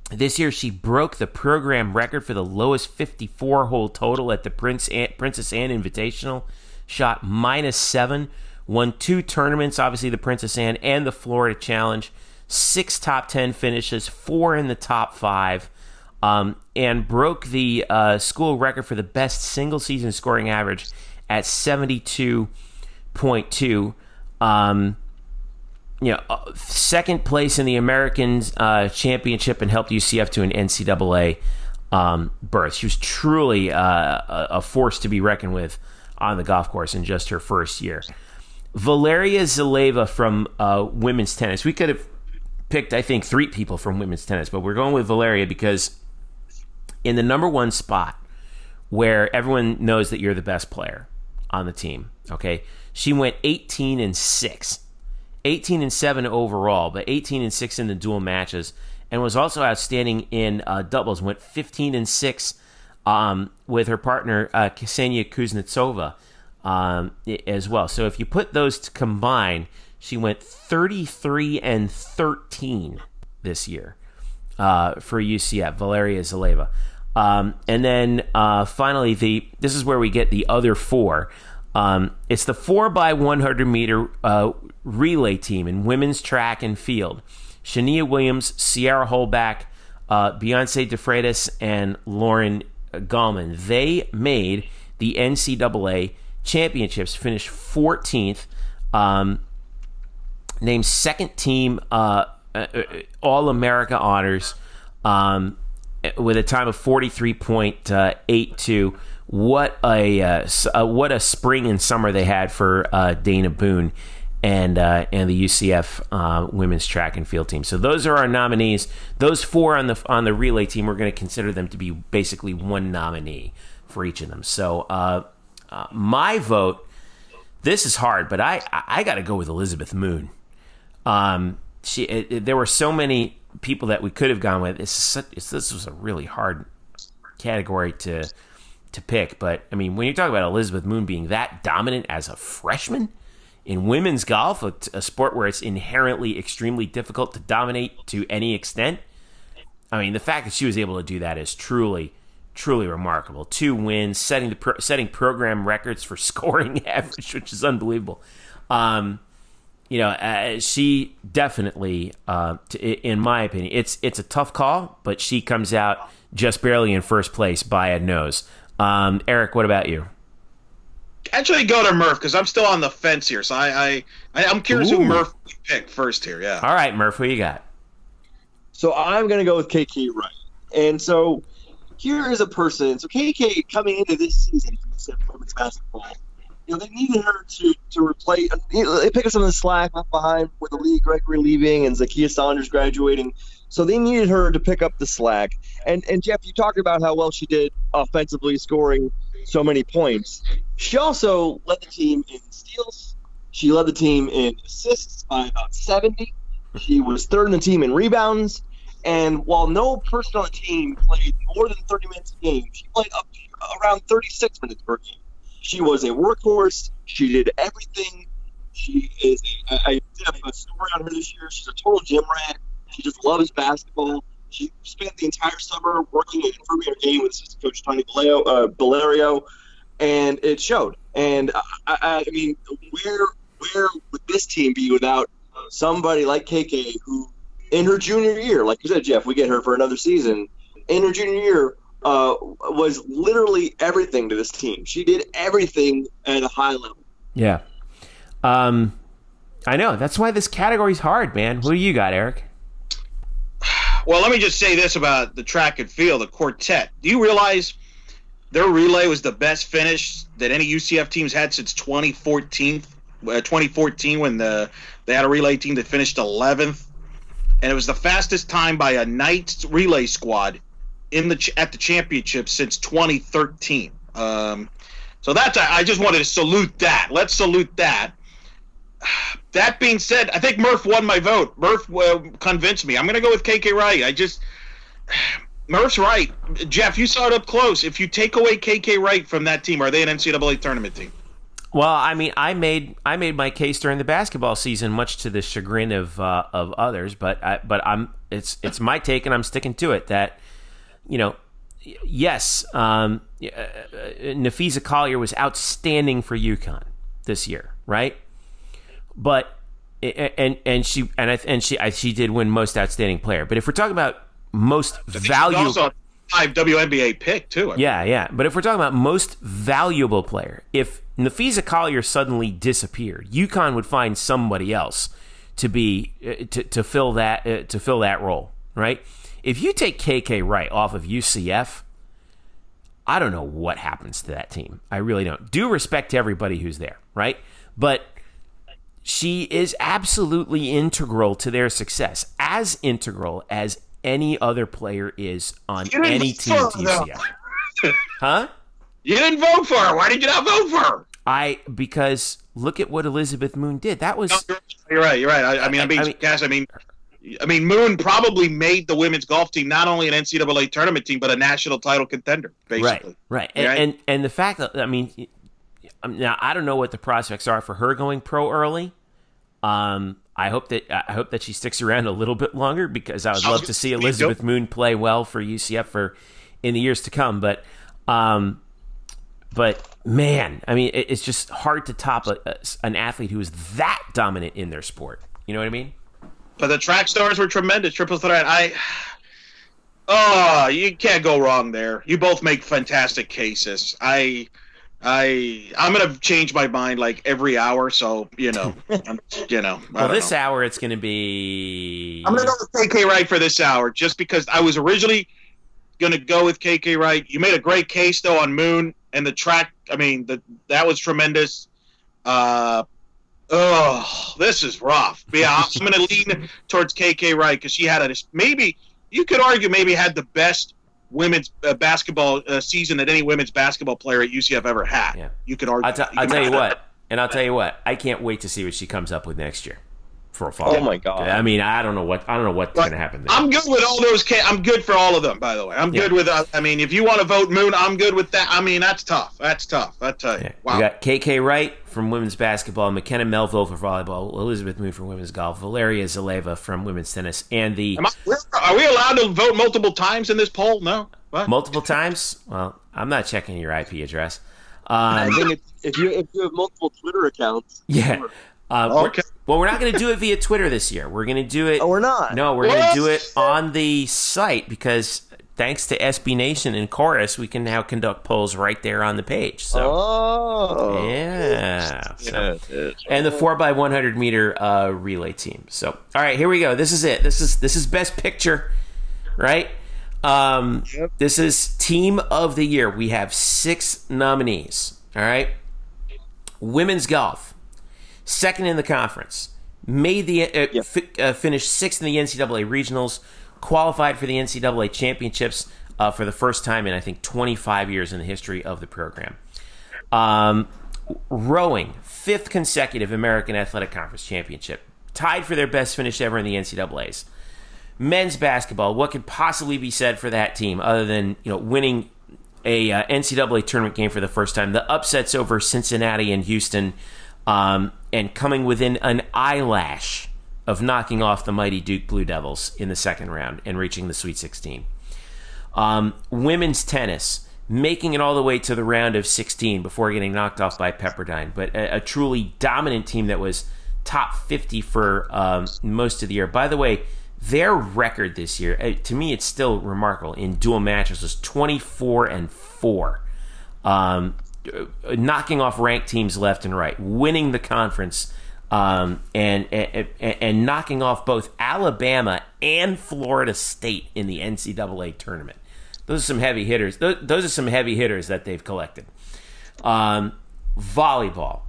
this year, she broke the program record for the lowest 54 hole total at the Prince Anne, Princess Anne Invitational. Shot minus seven. Won two tournaments, obviously the Princess Anne and the Florida Challenge. Six top 10 finishes, four in the top five. Um, and broke the uh, school record for the best single season scoring average at 72.2. Um, you know, uh, second place in the American uh, Championship and helped UCF to an NCAA um, berth. She was truly uh, a, force to be reckoned with on the golf course in just her first year. Valeria Zaleva from uh, women's tennis. We could have picked, I think, three people from women's tennis, but we're going with Valeria because in the number one spot where everyone knows that you're the best player on the team, okay, she went 18 and 6. 18 and 7 overall, but 18 and 6 in the dual matches, and was also outstanding in uh, doubles. Went 15 and 6 um, with her partner uh, Ksenia Kuznetsova um, as well. So if you put those to combine, she went 33 and 13 this year uh, for UCF, Valeria Zaleva. Um, and then uh, finally, the this is where we get the other four. Um, it's the four by 100 meter uh, relay team in women's track and field. Shania Williams, Sierra Holback, uh, Beyonce DeFreitas, and Lauren Gallman. They made the NCAA championships, finished 14th, um, named second team uh, uh, All America honors um, with a time of 43.82. What a uh, uh, what a spring and summer they had for uh, Dana Boone and uh, and the UCF uh, women's track and field team. So those are our nominees. Those four on the on the relay team, we're going to consider them to be basically one nominee for each of them. So uh, my vote. This is hard, but I I got to go with Elizabeth Moon. Um, she it, it, there were so many people that we could have gone with. It's, such, it's this was a really hard category to to pick, but I mean, when you talk about Elizabeth Moon being that dominant as a freshman in women's golf, a, a sport where it's inherently extremely difficult to dominate to any extent, I mean, the fact that she was able to do that is truly, truly remarkable. Two wins, setting the pro, setting program records for scoring average, which is unbelievable. Um, you know, uh, she definitely, uh, in my opinion, it's it's a tough call, but she comes out just barely in first place by a nose. Um, Eric, what about you? Actually, go to Murph because I'm still on the fence here. So I, I, I am curious Ooh. who Murph picked first here. Yeah. All right, Murph, who you got? So I'm gonna go with KK Wright, and so here is a person. So KK coming into this season for women's basketball, you know, they needed her to to replace. You know, they pick up some of the slack left behind with Aaliyah Gregory leaving and Zakiya Saunders graduating. So they needed her to pick up the slack. And and Jeff, you talked about how well she did offensively, scoring so many points. She also led the team in steals. She led the team in assists by about 70. She was third in the team in rebounds. And while no person on the team played more than 30 minutes a game, she played up around 36 minutes per game. She was a workhorse. She did everything. She is. A, I did a story on her this year. She's a total gym rat. She just loves basketball. She spent the entire summer working and improving her game with assistant coach Tony Balerio, uh, and it showed. And I, I, I mean, where where would this team be without somebody like KK, who in her junior year, like you said, Jeff, we get her for another season. In her junior year, uh, was literally everything to this team. She did everything at a high level. Yeah. Um, I know. That's why this category's hard, man. Who do you got, Eric? Well, let me just say this about the track and field, the quartet. Do you realize their relay was the best finish that any UCF teams had since 2014? Uh, 2014 when the they had a relay team that finished 11th, and it was the fastest time by a Knights relay squad in the at the championship since 2013. Um, so that's I just wanted to salute that. Let's salute that. That being said, I think Murph won my vote. Murph uh, convinced me. I'm going to go with KK Wright. I just Murph's right. Jeff, you saw it up close. If you take away KK Wright from that team, are they an NCAA tournament team? Well, I mean, I made I made my case during the basketball season, much to the chagrin of uh, of others. But I, but I'm it's it's my take, and I'm sticking to it. That you know, yes, um, uh, Napheesa Collier was outstanding for UConn this year, right? But and and she and I and she she did win most outstanding player. But if we're talking about most valuable, also five WNBA pick too. I mean. Yeah, yeah. But if we're talking about most valuable player, if Napheesa Collier suddenly disappeared, UConn would find somebody else to be uh, to to fill that uh, to fill that role, right? If you take KK Wright off of UCF, I don't know what happens to that team. I really don't. Due respect to everybody who's there, right? But she is absolutely integral to their success, as integral as any other player is on any team at UCF. huh? You didn't vote for her. Why did you not vote for her? I because look at what Elizabeth Moon did. That was no, you're right. You're right. I, I mean, I mean, I mean, I mean, I mean, Moon probably made the women's golf team not only an NCAA tournament team, but a national title contender. Basically, right, right, and right? and, and the fact that I mean, now I don't know what the prospects are for her going pro early. Um, I hope that I hope that she sticks around a little bit longer because I would love to see Elizabeth Moon play well for UCF for in the years to come. But, um, but man, I mean, it, it's just hard to top a, a, an athlete who is that dominant in their sport. You know what I mean? But the track stars were tremendous. Triple threat. I. Oh, you can't go wrong there. You both make fantastic cases. I. I I'm gonna change my mind like every hour, so you know, I'm, you know. well, this know. hour it's gonna be. I'm gonna go with KK Wright for this hour, just because I was originally gonna go with KK Wright. You made a great case though on Moon and the track. I mean, the that was tremendous. Uh, Oh, this is rough. Yeah, I'm going to lean towards KK Wright because she had a maybe you could argue maybe had the best women's uh, basketball uh, season that any women's basketball player at UCF ever had. Yeah. You could argue. I'll, t-. I'll tell you what, and I'll tell you what. I can't wait to see what she comes up with next year for a fall. Oh my God. I mean, I don't know what I don't know what's But going to happen there. I'm good with all those. Ca- I'm good for all of them. By the way, I'm Yeah. good with. Uh, I mean, if you want to vote Moon, I'm good with that. I mean, that's tough. That's tough. I tell you. Yeah. Wow. We got KK Wright from women's basketball, McKenna Melville for volleyball, Elizabeth Moon from women's golf, Valeria Zaleva from women's tennis, and the Am I, we're- we allowed to vote multiple times in this poll? No. What? multiple times. Well, I'm not checking your IP address. I Um, think it's, if you if you have multiple Twitter accounts, yeah. sure. Uh, we're- well, we're not going to do it via Twitter this year. We're going to do it. Oh, we're not. No, we're going to do it on the site because thanks to SB Nation and Chorus, we can now conduct polls right there on the page. So Oh. yeah. So- Yeah, it is. and the four by one hundred meter uh, relay team. So, all right, here we go. This is it. This is this is best picture, right? Um, Yep. This is team of the year. We have six nominees. All right, women's golf, second in the conference, made the uh, Yep. fi- uh, finished sixth in the NCAA regionals, qualified for the NCAA championships uh, for the first time in I think twenty five years in the history of the program. Um, rowing, fifth consecutive American Athletic Conference championship, tied for their best finish ever in the NCAA's. Men's basketball, what could possibly be said for that team other than you know winning a uh, NCAA tournament game for the first time? The upsets over Cincinnati and Houston, um, and coming within an eyelash of knocking off the mighty Duke Blue Devils in the second round and reaching the Sweet 16. Um, women's tennis, making it all the way to the round of 16 before getting knocked off by Pepperdine, but a, a truly dominant team that was top 50 for um, most of the year. By the way, their record this year, uh, to me, it's still remarkable. In dual matches, was 24 and four, um, knocking off ranked teams left and right, winning the conference. Um, and, and and knocking off both Alabama and Florida State in the NCAA tournament. Those are some heavy hitters. Those, those are some heavy hitters that they've collected. Um, volleyball.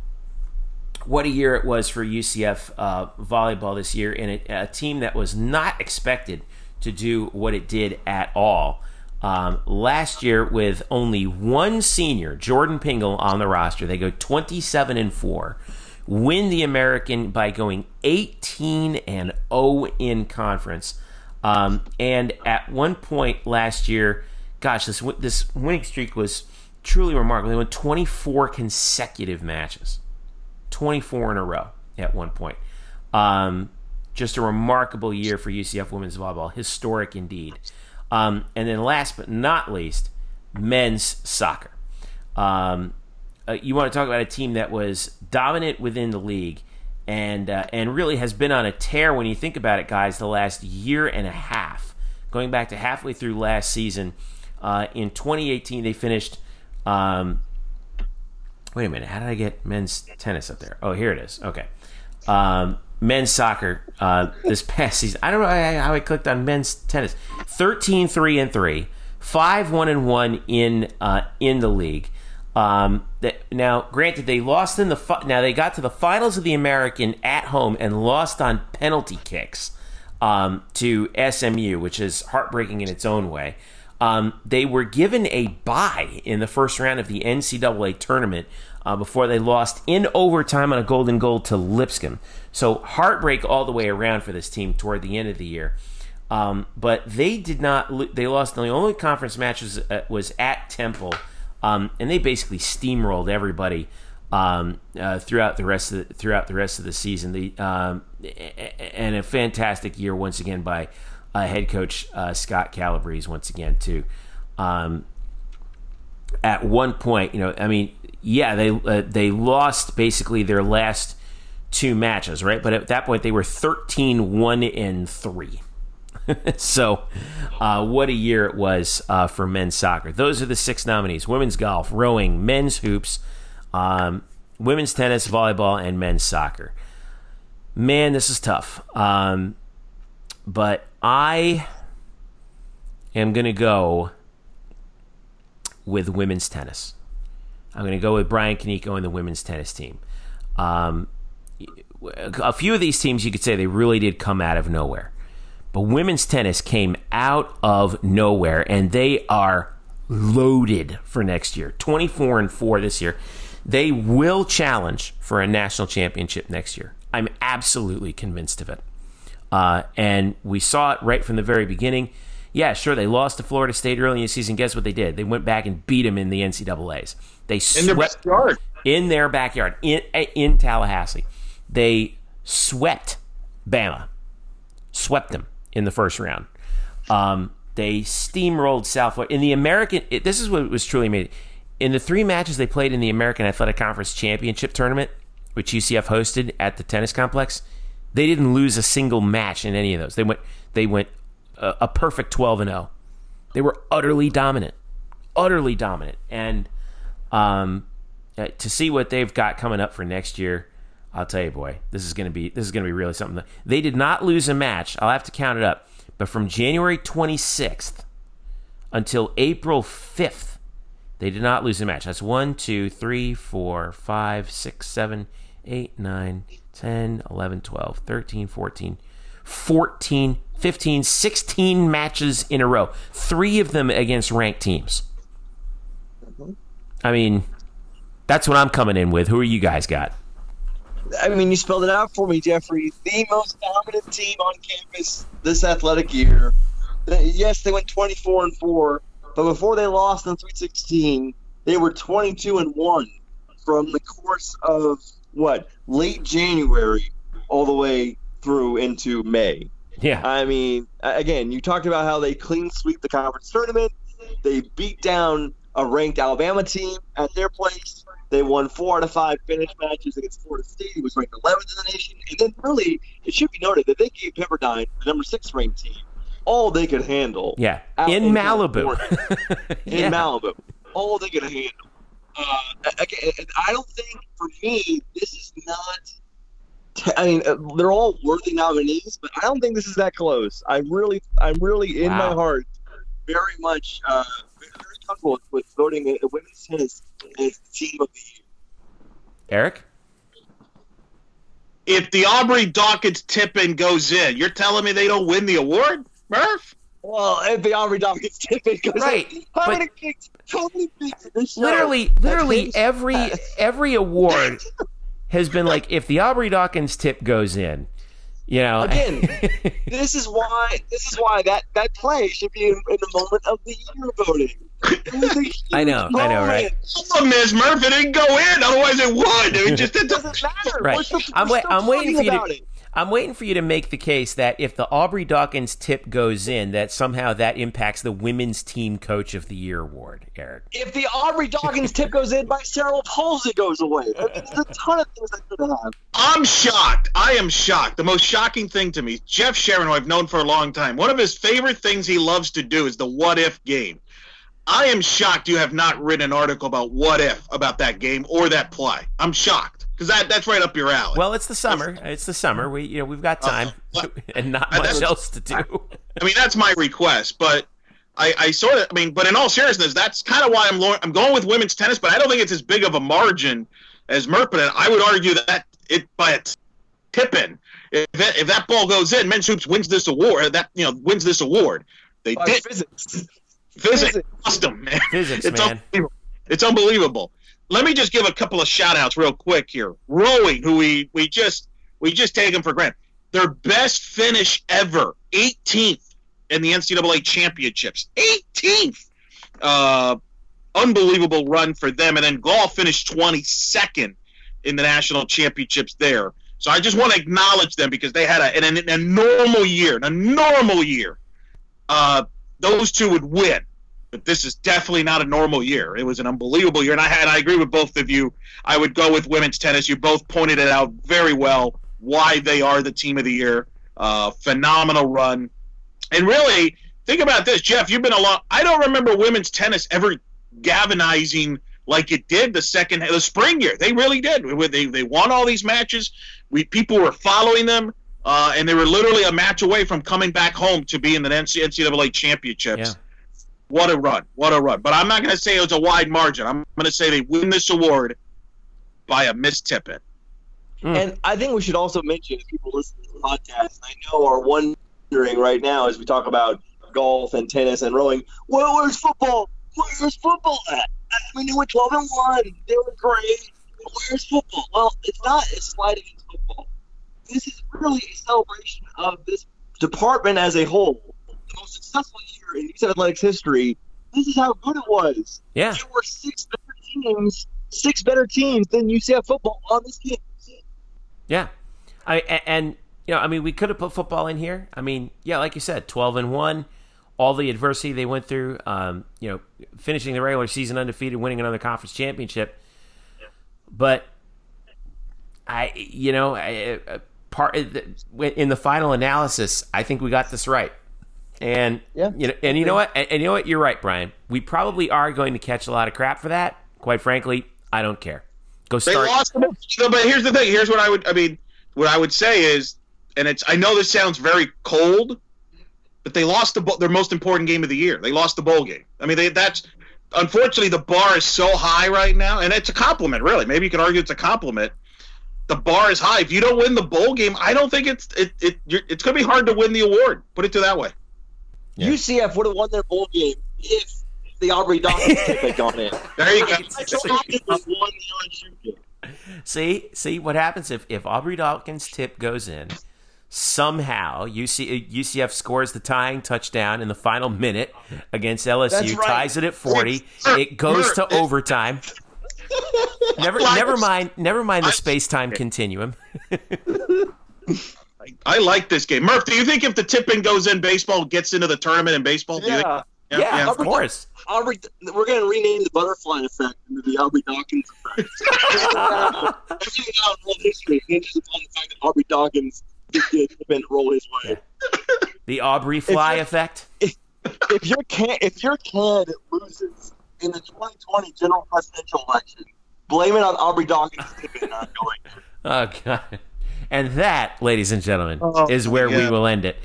What a year it was for UCF uh, volleyball this year, and it, a team that was not expected to do what it did at all. Um, last year, with only one senior, Jordan Pingle, on the roster, they go 27 and four, win the American by going 18 and 0 in conference. Um, and at one point last year, gosh, this this winning streak was truly remarkable. They won 24 consecutive matches, 24 in a row at one point. Um, just a remarkable year for UCF women's volleyball, historic indeed. Um, and then last but not least, men's soccer. Um, uh, you want to talk about a team that was dominant within the league and uh, and really has been on a tear when you think about it, guys. The last year and a half, going back to halfway through last season. Uh, in 2018, they finished. Um, wait a minute, how did I get men's tennis up there? Oh, here it is. Okay, um, men's soccer uh, this past season. I don't know how I clicked on men's tennis. 13 3 and 3, 5 1 and 1 in uh, in the league. Um, that, now, granted, they lost in the now they got to the finals of the American at home and lost on penalty kicks um, to SMU, which is heartbreaking in its own way. Um, they were given a bye in the first round of the NCAA tournament uh, before they lost in overtime on a golden goal to Lipscomb. So heartbreak all the way around for this team toward the end of the year. Um, but they did not. They lost. The only conference match was, uh, was at Temple, um, and they basically steamrolled everybody um, uh, throughout the rest of the, throughout the rest of the season. The um, and a fantastic year once again by uh, head coach uh, Scott Calabrese once again too. Um, at one point, you know, I mean, yeah, they uh, they lost basically their last two matches, right? But at that point, they were 13 1 and 3. so, uh, what a year it was uh, for men's soccer. Those are the six nominees women's golf, rowing, men's hoops, um, women's tennis, volleyball, and men's soccer. Man, this is tough. Um, but I am going to go with women's tennis. I'm going to go with Brian Kaneko and the women's tennis team. Um, a few of these teams you could say they really did come out of nowhere. But women's tennis came out of nowhere and they are loaded for next year. 24 and 4 this year. They will challenge for a national championship next year. I'm absolutely convinced of it. Uh, and we saw it right from the very beginning. Yeah, sure, they lost to Florida State early in the season. Guess what they did? They went back and beat them in the NCAA's. They in their backyard. In their backyard, in, in Tallahassee. They swept Bama, swept them in the first round. Um, they steamrolled Southwest in the American. It, this is what was truly amazing. In the three matches they played in the American Athletic Conference Championship tournament, which UCF hosted at the tennis complex, they didn't lose a single match in any of those. They went they went a, a perfect twelve and zero. They were utterly dominant, utterly dominant, and um, uh, to see what they've got coming up for next year I'll tell you, boy, this is gonna be this is gonna be really something. They did not lose a match. I'll have to count it up, but from January 26th until April 5th, they did not lose a match. That's 1, 2, 3, 4, 5, 6, 7, 8, 9, 10, 11, 12, 13, 14, 14, 15, 16 matches in a row. Three of them against ranked teams. I mean, that's what I'm coming in with. Who are you guys got? I mean, you spelled it out for me, Jeffrey. The most dominant team on campus this athletic year. Yes, they went 24 and 4, but before they lost in 316, they were 22 and 1 from the course of what late January all the way through into May. Yeah. I mean, again, you talked about how they clean sweep the conference tournament. They beat down a ranked Alabama team at their place. They won four out of five finish matches against Florida State. He was ranked 11th in the nation. And then, really, it should be noted that they gave Pepperdine, the number six ranked team, all they could handle. Yeah, in, in Malibu. in yeah. Malibu, all they could handle. Uh, again, I don't think for me this is not. I mean, uh, they're all worthy nominees, but I don't think this is that close. I really, I'm really in wow. my heart, very much, uh, very comfortable with, with voting a women's tennis as the team of the year. Eric? If the Aubrey Dawkins tip-in goes in, you're telling me they don't win the award, Murph? Well, if the Aubrey Dawkins tip-in goes right, in, how many gigs? How many gigs? Literally, literally every every award has been like if the Aubrey Dawkins tip goes in, you know. Again, this is why this is why that that play should be in, in the moment of the year voting. I know, I know, right? Problem is, Murphy didn't go in. Otherwise, it would. It just it doesn't matter. Right. I'm, wait, I'm waiting for you to. It? I'm waiting for you to make the case that if the Aubrey Dawkins tip goes in, that somehow that impacts the Women's Team Coach of the Year award, Eric. If the Aubrey Dawkins tip goes in, my cerebral palsy goes away. There's a ton of things that could have. I'm shocked. I am shocked. The most shocking thing to me, Jeff Sharon, who I've known for a long time, one of his favorite things he loves to do is the what if game. I am shocked you have not written an article about what if about that game or that play. I'm shocked because that that's right up your alley. Well, it's the summer. It's the summer. We you know we've got time uh, and not much else to do. I mean, that's my request, but. I, I sort of, I mean, but in all seriousness, that's kind of why I'm lo- I'm going with women's tennis, but I don't think it's as big of a margin as Merpin. I would argue that it by a tip-in, if that, if that ball goes in, men's hoops wins this award. That you know wins this award. They by did. Physics. Physics, custom, man. Physics, it's man. Unbelievable. It's unbelievable. Let me just give a couple of shout outs real quick here. Rowing, who we we just we just take them for granted. Their best finish ever, 18th in the NCAA championships. 18th. Uh, unbelievable run for them. And then golf finished 22nd in the national championships there. So I just want to acknowledge them because they had a, in a, normal year, a normal year, uh, those two would win. But this is definitely not a normal year. It was an unbelievable year, and I had I agree with both of you. I would go with women's tennis. You both pointed it out very well why they are the team of the year. Uh, phenomenal run, and really think about this, Jeff. You've been a lot. I don't remember women's tennis ever galvanizing like it did the second the spring year. They really did. They they won all these matches. We people were following them. Uh, and they were literally a match away from coming back home to be in the NCAA championships. Yeah. What a run! What a run! But I'm not going to say it was a wide margin. I'm going to say they win this award by a missed tip-in. Mm. And I think we should also mention, if people listen to the podcast, I know are wondering right now as we talk about golf and tennis and rowing, well, where's football? Where's football at? I mean, they were 12 and 1. They were great. Where's football? Well, it's not a slide against football. This is really a celebration of this department as a whole. The most successful year in UCF Athletics history. This is how good it was. Yeah. There were six better teams, six better teams than UCF football on this team. Yeah. I and you know, I mean, we could have put football in here. I mean, yeah, like you said, 12 and 1 all the adversity they went through, um, you know, finishing the regular season undefeated, winning another conference championship. But I, you know, I, part in the final analysis, I think we got this right. And yeah. you know, and you know what? And, and you know what? You're right, Brian. We probably are going to catch a lot of crap for that. Quite frankly, I don't care. Go start. They lost, but here's the thing. Here's what I would. I mean, what I would say is, and it's. I know this sounds very cold, but they lost the their most important game of the year. They lost the bowl game. I mean, they, that's unfortunately the bar is so high right now, and it's a compliment, really. Maybe you can argue it's a compliment. The bar is high. If you don't win the bowl game, I don't think it's it, it it's going to be hard to win the award. Put it to that way. Yeah. UCF would have won their bowl game if the Aubrey Dawkins tip had gone in. There you go. see, see what happens if if Aubrey Dawkins tip goes in somehow UC, UCF scores the tying touchdown in the final minute against LSU, right. ties it at 40. It goes to overtime. never never mind never mind the space-time continuum. I like this game. Murph, do you think if the tipping goes in baseball gets into the tournament in baseball? Yeah. Yeah, yeah, yeah, of course. Aubrey, we're going to rename the butterfly effect into the Aubrey Dawkins effect. Everything out in world history hinges upon the fact that Aubrey Dawkins didn't roll his way. The Aubrey fly if effect. If, if your can if your candidate loses in the 2020 general presidential election, blame it on Aubrey Dawkins tipping not going. Oh God. And that, ladies and gentlemen, oh, is where yeah. we will end it.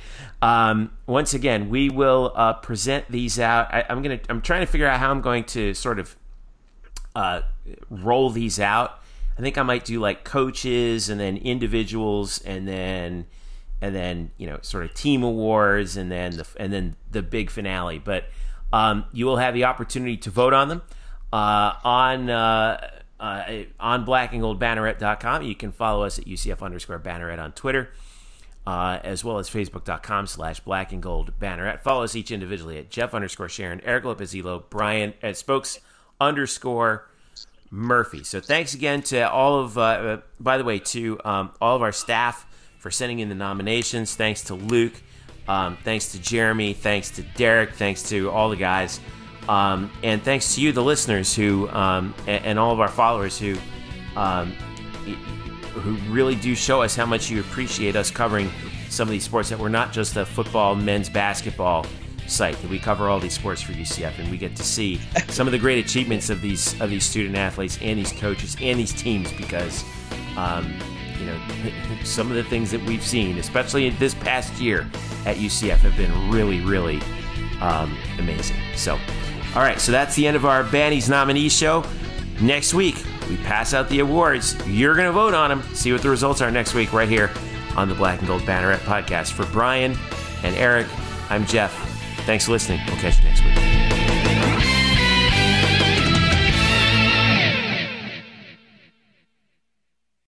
Um, once again, we will uh, present these out. I, am gonna. I'm trying to figure out how I'm going to sort of uh, roll these out. I think I might do like coaches and then individuals and then and then you know sort of team awards and then the and then the big finale. But um, you will have the opportunity to vote on them uh, on uh, uh, on blackandgoldbanneret.com. You can follow us at UCF underscore banneret on Twitter. Uh, as well as facebook.com slash black and gold banneret. Follow us each individually at Jeff underscore Sharon, Eric Lopezilo, Brian at spokes underscore Murphy. So thanks again to all of, uh, uh, by the way, to um, all of our staff for sending in the nominations. Thanks to Luke. Um, thanks to Jeremy. Thanks to Derek. Thanks to all the guys. Um, and thanks to you, the listeners, who um, and, and, all of our followers who um, who really do show us how much you appreciate us covering some of these sports that we're not just the football, men's basketball site that we cover all these sports for UCF, and we get to see some of the great achievements of these of these student athletes and these coaches and these teams because. Um, you know, some of the things that we've seen, especially this past year at UCF, have been really, really um, amazing. So, all right, so that's the end of our Bannies nominee show. Next week, we pass out the awards. You're going to vote on them. See what the results are next week, right here on the Black and Gold Banneret podcast. For Brian and Eric, I'm Jeff. Thanks for listening. We'll catch you next week.